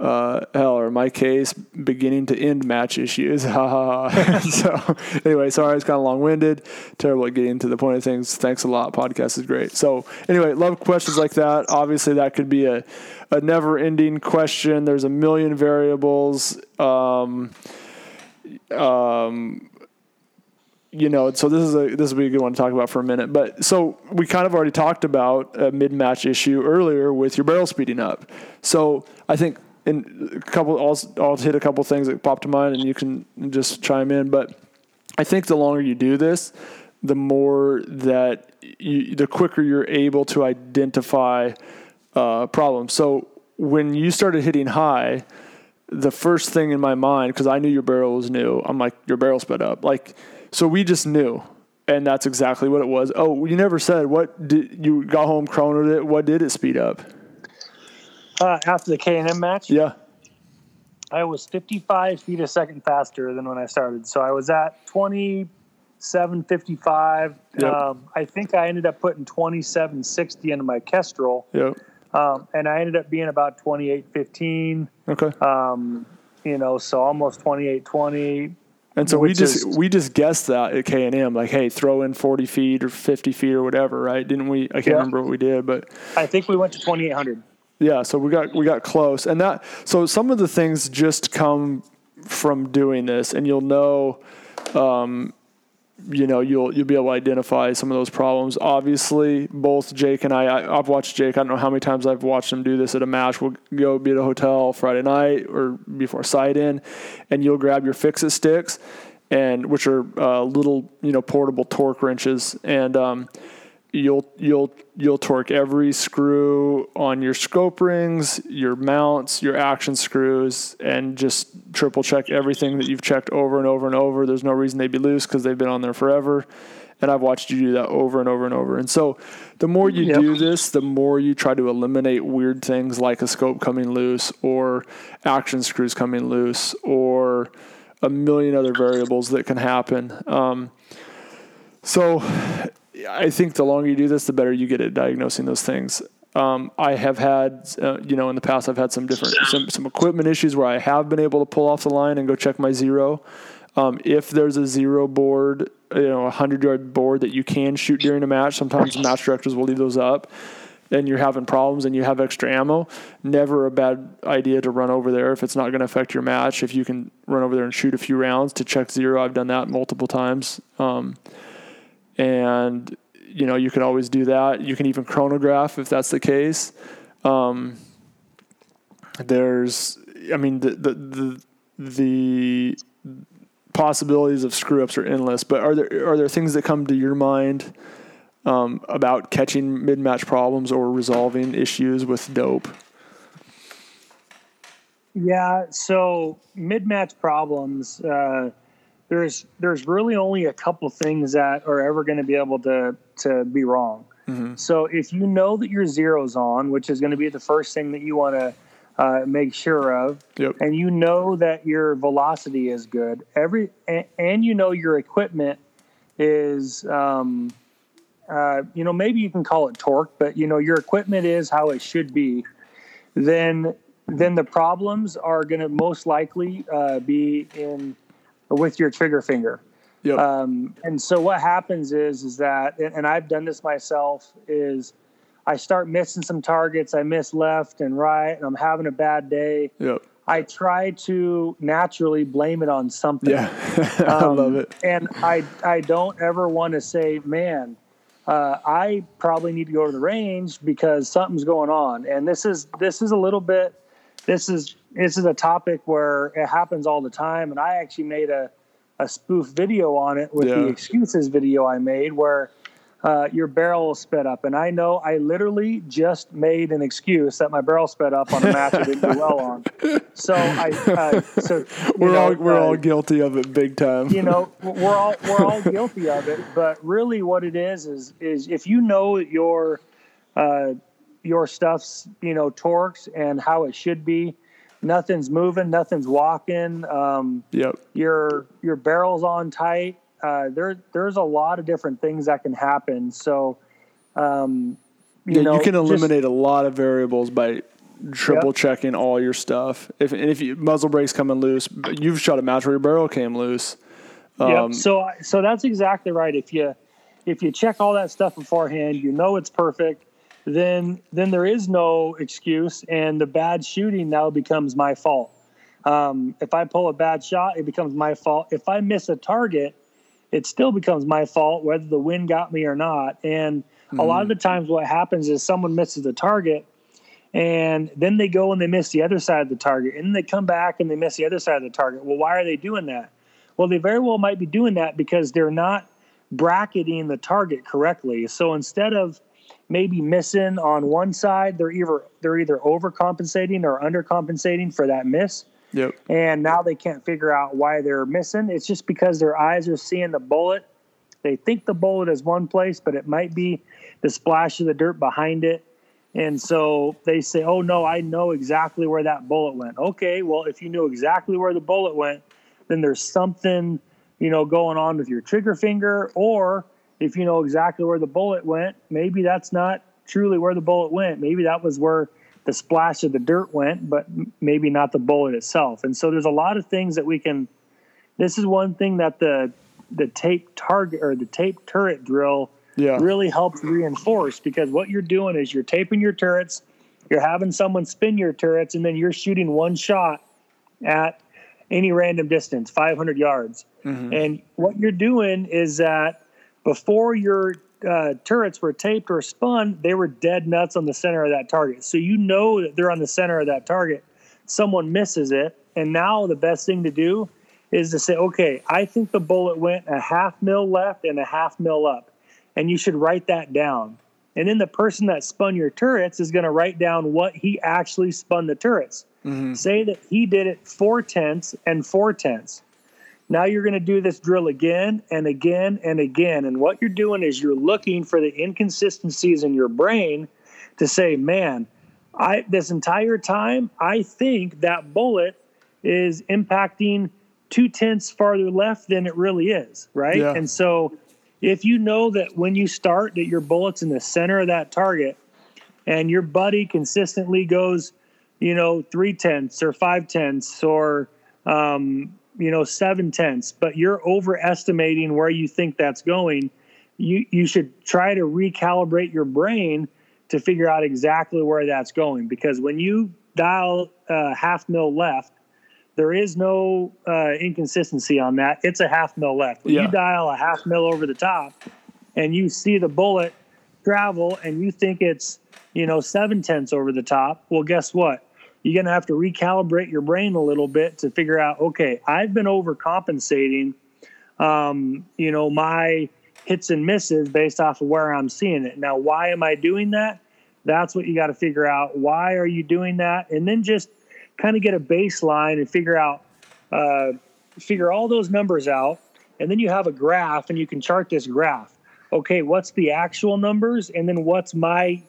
Uh, hell, or in my case, beginning to end match issues. Ha ha ha. so, anyway, sorry, it's kind of long winded. Terrible at getting to the point of things. Thanks a lot. Podcast is great. So, anyway, love questions like that. Obviously, that could be a, a never ending question. There's a million variables. Um, um, you know, so this is a this will be a good one to talk about for a minute. But so we kind of already talked about a mid match issue earlier with your barrel speeding up. So I think in a couple, I'll, I'll hit a couple things that pop to mind, and you can just chime in. But I think the longer you do this, the more that you, the quicker you're able to identify uh, problems. So when you started hitting high, the first thing in my mind, because I knew your barrel was new, I'm like, your barrel sped up. Like, so we just knew. And that's exactly what it was. Oh, you never said what did you got home, chronoed it. What did it speed up? Uh, after the K and M match, Yeah. I was 55 feet a second faster than when I started. So I was at 27.55. Yep. Um, I think I ended up putting 27.60 into my Kestrel, Yep. um, and I ended up being about 28.15. Okay. Um, you know, so almost 28.20. And so we just is- we just guessed that at K and M, like, hey, throw in forty feet or fifty feet or whatever, right? Didn't we? I can't Yeah. remember what we did, but I think we went to 2,800. Yeah. So we got we got close, and that so some of the things just come from doing this, and you'll know, um, you know, you'll you'll be able to identify some of those problems. Obviously, both Jake and I, I I've watched Jake. I don't know how many times I've watched him do this at a match. We'll go be at a hotel Friday night or before side in, and you'll grab your fix it sticks, and which are uh, little you know portable torque wrenches, and um, you'll you'll you'll torque every screw on your scope rings, your mounts, your action screws, and just triple check everything that you've checked over and over and over. There's no reason they'd be loose because they've been on there forever. And I've watched you do that over and over and over. And so the more you Yep. do this, the more you try to eliminate weird things like a scope coming loose or action screws coming loose or a million other variables that can happen. Um, so I think the longer you do this, the better you get at diagnosing those things. Um, I have had, uh, you know, in the past, I've had some different some, some equipment issues where I have been able to pull off the line and go check my zero. Um, if there's a zero board, you know, a hundred yard board that you can shoot during a match, sometimes match directors will leave those up. And you're having problems and you have extra ammo, never a bad idea to run over there if it's not going to affect your match. If you can run over there and shoot a few rounds to check zero, I've done that multiple times. Um, and you know you can always do that. You can even chronograph if that's the case. Um, there's, I mean, the the the, the possibilities of screw ups are endless. But are there are there things that come to your mind um, about catching mid match problems or resolving issues with dope? Yeah, so mid match problems. Uh, there's there's really only a couple things that are ever going to be able to to be wrong. Mm-hmm. So if you know that your zero's on, which is going to be the first thing that you want to uh, make sure of, yep. and you know that your velocity is good, every and, and you know your equipment is, um, uh, you know, maybe you can call it torque, but you know your equipment is how it should be. Then then the problems are going to most likely uh, be in with your trigger finger. Yep. Um, and so what happens is is that, and I've done this myself, is I start missing some targets. I miss left and right, and I'm having a bad day. Yep. I try to naturally blame it on something. Yeah, I um, love it. And I I don't ever want to say, man, uh, I probably need to go to the range because something's going on. And this is this is a little bit. This is this is a topic where it happens all the time, and I actually made a a spoof video on it with yeah. the excuses video I made where uh, your barrel sped up. And I know I literally just made an excuse that my barrel sped up on a match I didn't do well on. So I, uh, so we're know, all we're uh, all guilty of it big time. You know, we're all we're all guilty of it. But really, what it is is is if you know your uh, your stuff's you know torques and how it should be nothing's moving, nothing's walking. Um, yep. Your your barrel's on tight. Uh, there there's a lot of different things that can happen. So, um, you yeah, know, you can eliminate just, a lot of variables by triple yep. checking all your stuff. If and if you, muzzle brakes coming loose, you've shot a match where your barrel came loose. Um, yep. So so that's exactly right. If you if you check all that stuff beforehand, you know it's perfect then then there is no excuse, and the bad shooting now becomes my fault. Um, if I pull a bad shot, it becomes my fault. If I miss a target, it still becomes my fault, whether the wind got me or not. And mm-hmm. a lot of the times, what happens is someone misses the target, and then they go and they miss the other side of the target, and then they come back and they miss the other side of the target. Well, why are they doing that? Well, they very well might be doing that because they're not bracketing the target correctly. So instead of maybe missing on one side. They're either they're either overcompensating or undercompensating for that miss. Yep. And now they can't figure out why they're missing. It's just because their eyes are seeing the bullet. They think the bullet is one place, but it might be the splash of the dirt behind it. And so they say, "Oh no, I know exactly where that bullet went." Okay, well, if you know exactly where the bullet went, then there's something, you know, going on with your trigger finger or if you know exactly where the bullet went, maybe that's not truly where the bullet went. Maybe that was where the splash of the dirt went, but maybe not the bullet itself. And so there's a lot of things that we can. This is one thing that the the tape target or the tape turret drill yeah. really helps reinforce because what you're doing is you're taping your turrets, you're having someone spin your turrets, and then you're shooting one shot at any random distance, 500 yards. Mm-hmm. And what you're doing is that before your uh, turrets were taped or spun, they were dead nuts on the center of that target. So you know that they're on the center of that target. Someone misses it, and now the best thing to do is to say, okay, I think the bullet went a half mil left and a half mil up, and you should write that down. And then the person that spun your turrets is going to write down what he actually spun the turrets. Mm-hmm. Say that he did it four tenths and four tenths. Now you're going to do this drill again and again and again. And what you're doing is you're looking for the inconsistencies in your brain to say, man, I this entire time I think that bullet is impacting two tenths farther left than it really is, right? Yeah. And so if you know that when you start that your bullet's in the center of that target, and your buddy consistently goes, you know, three tenths or five tenths or, um, you know, seven tenths, but you're overestimating where you think that's going, you, you should try to recalibrate your brain to figure out exactly where that's going. Because when you dial uh, half mil left, there is no uh, inconsistency on that. It's a half mil left. When Yeah. you dial a half mil over the top and you see the bullet travel and you think it's, you know, seven tenths over the top, well, guess what? You're going to have to recalibrate your brain a little bit to figure out, okay, I've been overcompensating, um, you know, my hits and misses based off of where I'm seeing it. Now, why am I doing that? That's what you got to figure out. Why are you doing that? And then just kind of get a baseline and figure out, uh, figure all those numbers out. And then you have a graph and you can chart this graph. Okay, what's the actual numbers? And then what's my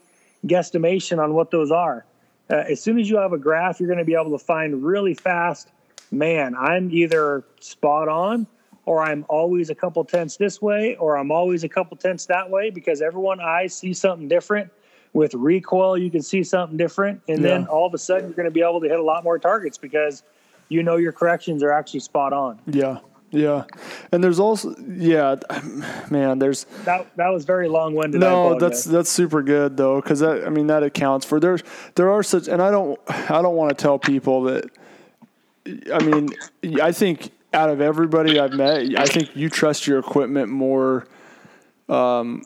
guesstimation on what those are? Uh, as soon as you have a graph, you're going to be able to find really fast, man, I'm either spot on or I'm always a couple tenths this way or I'm always a couple tenths that way because everyone I see something different. With recoil, you can see something different. And then all of a sudden, you're going to be able to hit a lot more targets because you know your corrections are actually spot on. Yeah. Yeah. And there's also yeah, man, there's That, that was very long winded. no, that's that's super good though that I mean that accounts for there's there are such and I don't I don't want to tell people that I mean, I think out of everybody I've met, I think you trust your equipment more um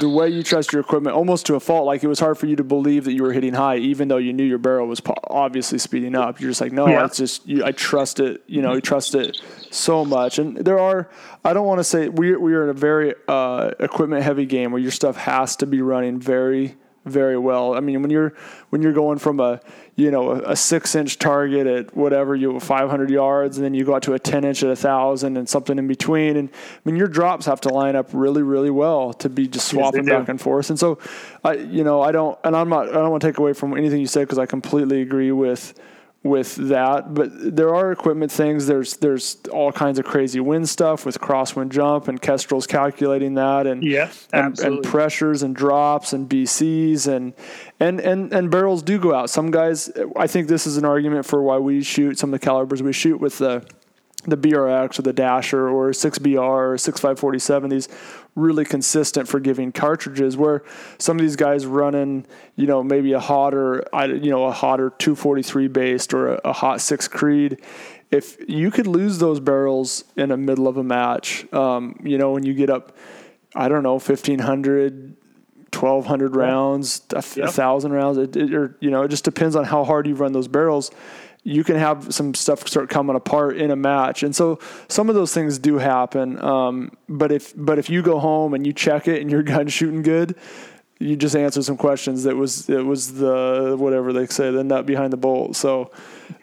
the way you trust your equipment almost to a fault like it was hard for you to believe that you were hitting high even though you knew your barrel was obviously speeding up you're just like no Yeah. it's just you, i trust it you know you trust it so much and there are i don't want to say we, we are in a very uh, equipment heavy game where your stuff has to be running very very well i mean when you're when you're going from a you know a, a six inch target at whatever you 500 yards and then you go out to a 10 inch at a thousand and something in between and i mean your drops have to line up really really well to be just swapping do. back and forth and so i you know i don't and i'm not i don't want to take away from anything you said because i completely agree with with that but there are equipment things there's there's all kinds of crazy wind stuff with crosswind jump and kestrel's calculating that and Yeah, and, and pressures and drops and BCs and and and and barrels do go out. Some guys, I think this is an argument for why we shoot some of the calibers we shoot with the the BRX or the Dasher or 6BR or 6547. These really consistent forgiving cartridges where some of these guys running, you know, maybe a hotter, you know, a hotter 243 based or a, a hot six Creed. If you could lose those barrels in the middle of a match, um, you know, when you get up, I don't know, 1500, 1200 rounds, a, Yep. thousand rounds, it, it, or, you know, it just depends on how hard you run those barrels. You can have some stuff start coming apart in a match, and so some of those things do happen. Um, but if but if you go home and you check it and your gun's shooting good, you just answer some questions. That was it was the whatever they say the nut behind the bolt. So,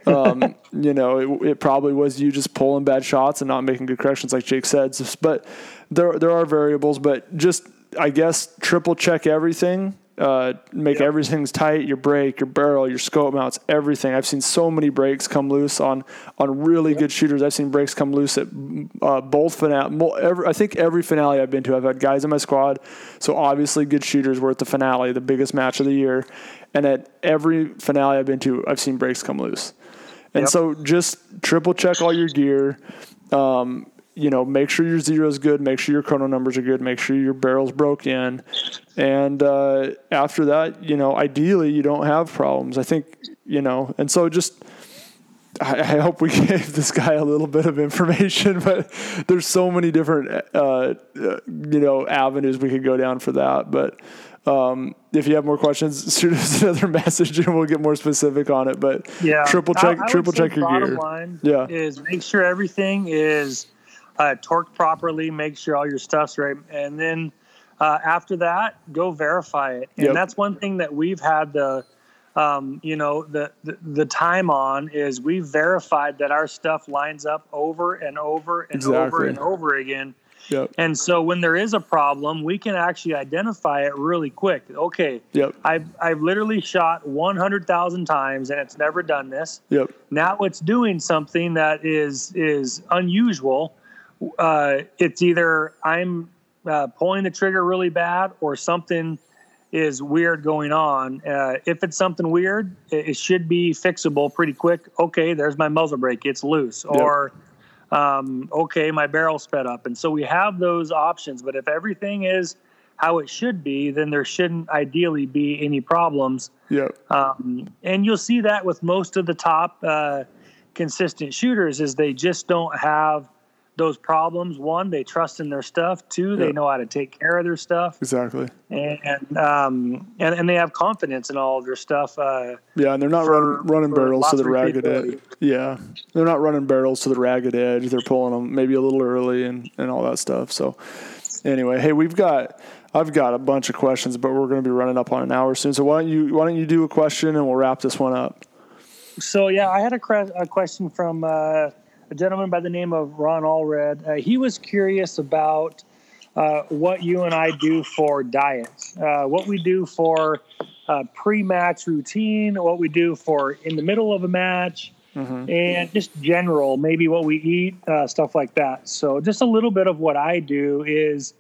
um, you know, it, it probably was you just pulling bad shots and not making good corrections, like Jake said. But there there are variables, but just I guess triple check everything. Uh, make Yep. everything's tight. Your brake, your barrel, your scope mounts, everything. I've seen so many brakes come loose on on really good shooters. I've seen brakes come loose at uh, both finale. Every, I think every finale I've been to, I've had guys in my squad. So obviously, good shooters were at the finale, the biggest match of the year, and at every finale I've been to, I've seen brakes come loose. And Yep. so just triple check all your gear. Um, you know, make sure your zero is good. Make sure your chrono numbers are good. Make sure your barrels broke in. And uh, after that, you know, ideally you don't have problems. I think, you know, and so just. I I hope we gave this guy a little bit of information, but there's so many different, uh, uh, you know, avenues we could go down for that. But um, if you have more questions, shoot us another message and we'll get more specific on it. But Yeah. triple check, I would triple check your bottom gear. Line Yeah. Is make sure everything is uh, torqued properly. Make sure all your stuff's right, and then uh, after that, go verify it. And Yep. that's one thing that we've had the, um, you know, the, the the time on is we've verified that our stuff lines up over and over and over and over again. Yep. And so when there is a problem, we can actually identify it really quick. Okay, Yep. I've I've literally shot 100,000 times and it's never done this. Yep. Now it's doing something that is is unusual. Uh, it's either I'm uh, pulling the trigger really bad or something is weird going on. Uh, if it's something weird, it, it, should be fixable pretty quick. Okay, there's my muzzle brake; it's loose. Yep. Or um, okay, my barrel sped up. And so we have those options. But if everything is how it should be, then there shouldn't ideally be any problems. Yep. Um, and you'll see that with most of the top uh, consistent shooters is they just don't have those problems. One, they trust in their stuff. Two, they know how to take care of their stuff. Exactly. And um, and, and they have confidence in all of their stuff. Uh, yeah, and they're not for, running, running barrels to the ragged edge. Yeah, they're not running barrels to the ragged edge. They're pulling them maybe a little early and, and all that stuff. So anyway, hey, we've got I've got a bunch of questions, but we're going to be running up on an hour soon. So why don't you why don't you do a question and we'll wrap this one up. So yeah, I had a, a question from. Uh, a gentleman by the name of Ron Allred. Uh, he was curious about uh, what you and I do for diets, uh, what we do for uh, pre-match routine, what we do for in the middle of a match, mm-hmm. and just general, maybe what we eat, uh, stuff like that. So just a little bit of what I do is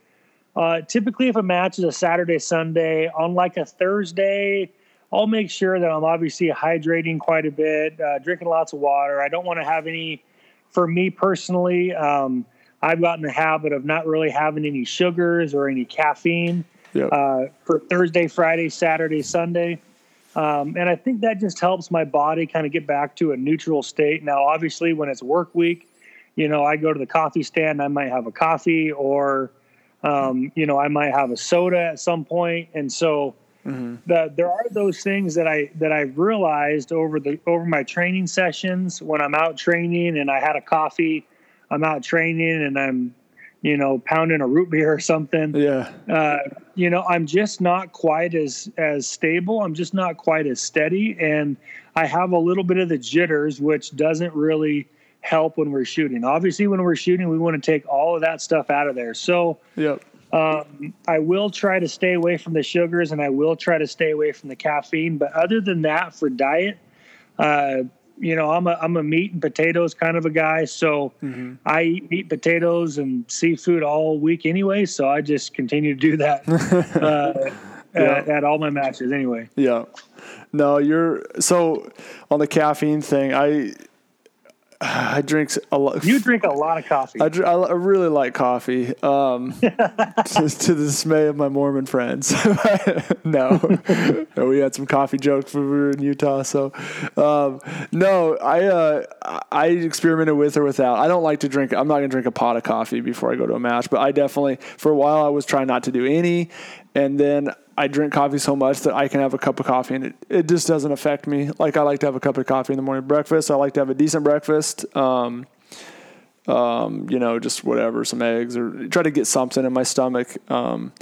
uh, typically if a match is a Saturday, Sunday, on like a Thursday. I'll make sure that I'm obviously hydrating quite a bit, drinking lots of water. I don't want to have any for me personally, um, I've gotten the habit of not really having any sugars or any caffeine yep. uh, for Thursday, Friday, Saturday, Sunday. Um, and I think that just helps my body kind of get back to a neutral state. Now, obviously, when it's work week, you know, I go to the coffee stand, I might have a coffee or, um, you know, I might have a soda at some point. And so, Mm-hmm. The, there are those things that I that I've realized over the over my training sessions when I'm out training and I had a coffee, I'm out training and I'm, you know, pounding a root beer or something. Yeah. Uh, you know, I'm just not quite as as stable. I'm just not quite as steady, and I have a little bit of the jitters, which doesn't really help when we're shooting. Obviously, when we're shooting, we want to take all of that stuff out of there. So, yep. Um, I will try to stay away from the sugars and I will try to stay away from the caffeine. But other than that, for diet, uh, you know, I'm a I'm a meat and potatoes kind of a guy, so mm-hmm. I eat meat, potatoes, and seafood all week anyway. So I just continue to do that uh, yeah. at, at all my matches anyway. Yeah. No, you're so on the caffeine thing. I I drink a lot. You drink a lot of coffee. I, I really like coffee, um, to, to, the dismay of my Mormon friends. no, we had some coffee jokes when we were in Utah. So, um, no, I uh, I experimented with or without. I don't like to drink. I'm not going to drink a pot of coffee before I go to a match. But I definitely, for a while, I was trying not to do any, and then I drink coffee so much that I can have a cup of coffee and it, it just doesn't affect me. Like I like to have a cup of coffee in the morning breakfast. I like to have a decent breakfast. Um, um, you know, just whatever, some eggs or try to get something in my stomach. Um,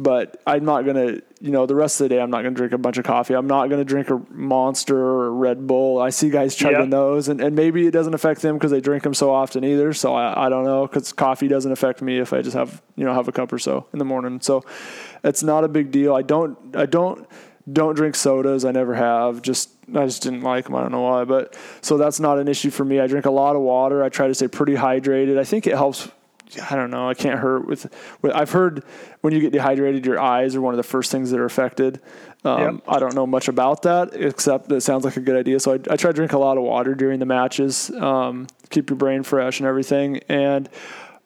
but I'm not gonna, you know, the rest of the day I'm not gonna drink a bunch of coffee. I'm not gonna drink a Monster or Red Bull. I see guys chugging those, and, and maybe it doesn't affect them because they drink them so often either. So I, I don't know because coffee doesn't affect me if I just have you know have a cup or so in the morning. So it's not a big deal. I don't I don't don't drink sodas. I never have. Just I just didn't like them. I don't know why, but so that's not an issue for me. I drink a lot of water. I try to stay pretty hydrated. I think it helps I don't know. I can't hurt with, with. I've heard when you get dehydrated, your eyes are one of the first things that are affected. Um, yep. I don't know much about that, except it sounds like a good idea. So I, I try to drink a lot of water during the matches, um, keep your brain fresh and everything. And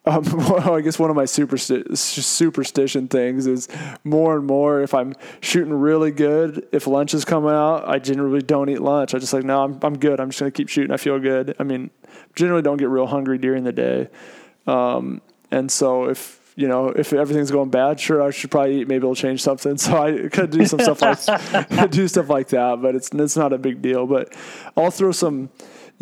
um, well, I guess one of my supersti- superstition things is more and more if I'm shooting really good, if lunch is coming out, I generally don't eat lunch. I just like, no, I'm, I'm good. I'm just going to keep shooting. I feel good. I mean, generally don't get real hungry during the day. Um, and so if you know if everything's going bad, sure I should probably eat. Maybe I'll change something. So I could do some stuff like do stuff like that, but it's it's not a big deal. But I'll throw some.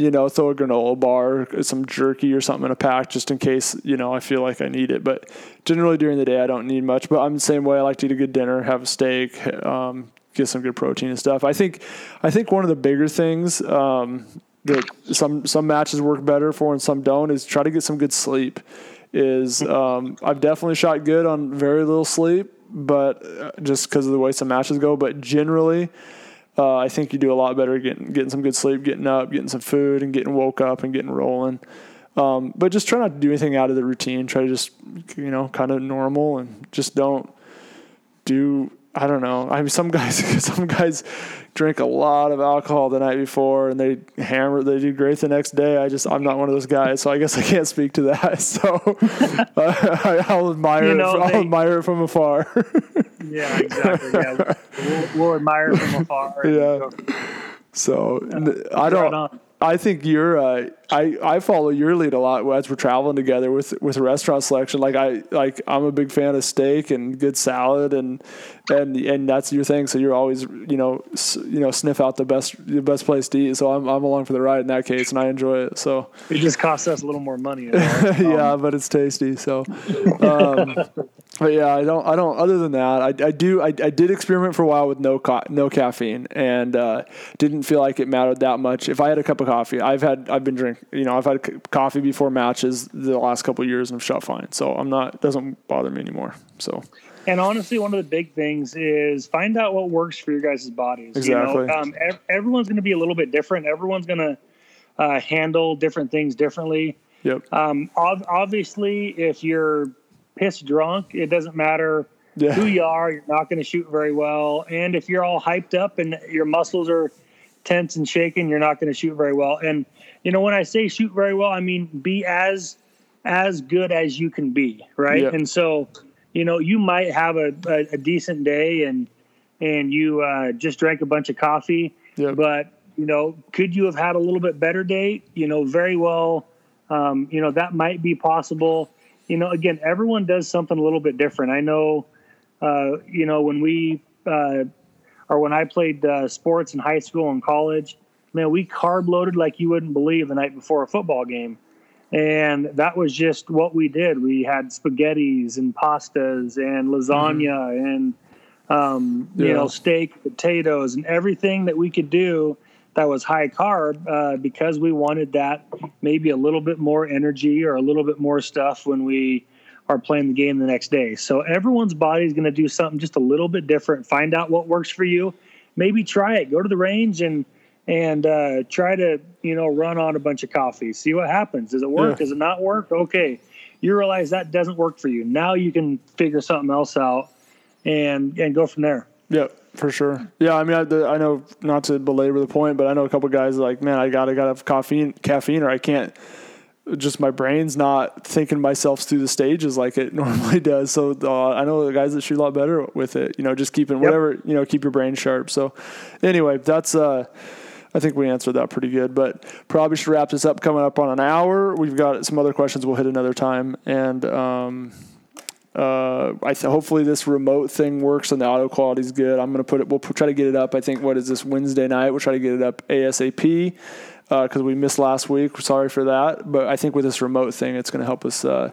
You know, throw a granola bar, some jerky or something in a pack just in case, you know, I feel like I need it. But generally during the day, I don't need much. But I'm the same way. I like to eat a good dinner, have a steak, um, get some good protein and stuff. I think, I think one of the bigger things um, that some some matches work better for and some don't is try to get some good sleep. Is um, I've definitely shot good on very little sleep, but uh, just because of the way some matches go. But generally, uh, I think you do a lot better getting getting some good sleep, getting up, getting some food, and getting woke up and getting rolling. Um, but just try not to do anything out of the routine. Try to just you know kind of normal and just don't do I don't know. I mean, some guys, some guys drink a lot of alcohol the night before, and they hammer. They do great the next day. I just, I'm not one of those guys, so I guess I can't speak to that. So uh, I'll admire, you know, it, I'll they, admire it from afar. yeah, exactly. Yeah, we'll, we'll admire it from afar. Yeah. So uh, I don't. I think you're. Uh, I I follow your lead a lot as we're traveling together with with restaurant selection. Like I like I'm a big fan of steak and good salad and and and that's your thing. So you're always you know s- you know sniff out the best the best place to eat. So I'm I'm along for the ride in that case, and I enjoy it. So it just costs us a little more money. yeah, um, but it's tasty. So. Um, but yeah, I don't. I don't. Other than that, I, I do. I, I did experiment for a while with no co- no caffeine, and uh, didn't feel like it mattered that much. If I had a cup of coffee, I've had. I've been drinking. You know, I've had coffee before matches the last couple years, and I've shot fine. So I'm not. It doesn't bother me anymore. So. And honestly, one of the big things is find out what works for your guys' bodies. Exactly. You know, um, ev- everyone's going to be a little bit different. Everyone's going to uh, handle different things differently. Yep. Um, ob- obviously, if you're pissed drunk, it doesn't matter yeah. who you are. You're not going to shoot very well. And if you're all hyped up and your muscles are tense and shaking, you're not going to shoot very well. And you know, when I say shoot very well, I mean be as as good as you can be, right? Yep. And so, you know, you might have a, a, a decent day and and you uh, just drank a bunch of coffee, yep. but you know, could you have had a little bit better day? You know, very well. Um, you know, that might be possible you know, again, everyone does something a little bit different. I know, uh, you know, when we uh, or when I played uh, sports in high school and college, man, we carb loaded like you wouldn't believe the night before a football game. And that was just what we did. We had spaghettis and pastas and lasagna mm-hmm. and, um, yeah. you know, steak, potatoes, and everything that we could do that was high carb uh, because we wanted that maybe a little bit more energy or a little bit more stuff when we are playing the game the next day. So everyone's body is going to do something just a little bit different. Find out what works for you. Maybe try it. Go to the range and and uh, try to you know run on a bunch of coffee. See what happens. Does it work? Yeah. Does it not work? Okay, you realize that doesn't work for you. Now you can figure something else out and and go from there. Yep for sure. Yeah, I mean, I, the, I, know not to belabor the point, but I know a couple guys like, man, I gotta gotta have caffeine, caffeine, or I can't. Just my brain's not thinking myself through the stages like it normally does. So uh, I know the guys that shoot a lot better with it. You know, just keeping yep. whatever you know, keep your brain sharp. So anyway, that's. uh I think we answered that pretty good, but probably should wrap this up. Coming up on an hour, we've got some other questions we'll hit another time, and um, uh, I th- hopefully this remote thing works and the audio quality is good. I'm gonna put it. We'll try to get it up. I think what is this Wednesday night? We'll try to get it up ASAP because uh, we missed last week. Sorry for that, but I think with this remote thing, it's gonna help us uh,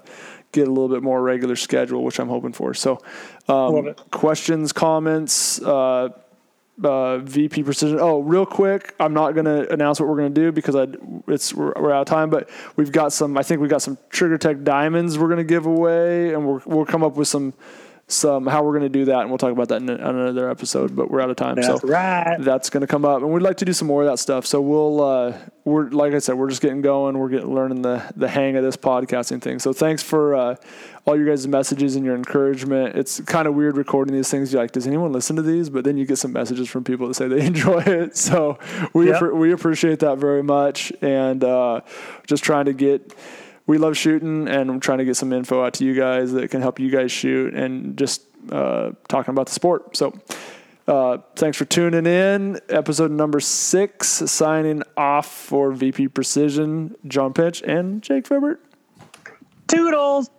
get a little bit more regular schedule, which I'm hoping for. So, um, questions, comments. Uh, uh, VP Precision. Oh, real quick, I'm not going to announce what we're going to do because I it's we're, we're, out of time. But we've got some. I think we've got some Trigger Tech diamonds we're going to give away, and we're, we'll come up with some some how we're going to do that, and we'll talk about that in another episode. But we're out of time, that's so right. that's going to come up, and we'd like to do some more of that stuff. So we'll uh, we're like I said, we're just getting going. We're getting learning the the hang of this podcasting thing. So thanks for uh, all your guys' messages and your encouragement. It's kind of weird recording these things. You're like, does anyone listen to these? But then you get some messages from people that say they enjoy it. So we yep. we appreciate that very much, and uh, just trying to get we love shooting and I'm trying to get some info out to you guys that can help you guys shoot and just uh, talking about the sport. So, uh, thanks for tuning in. Episode number six, signing off for VP Precision, John Pinch and Jake Fibbert. Toodles.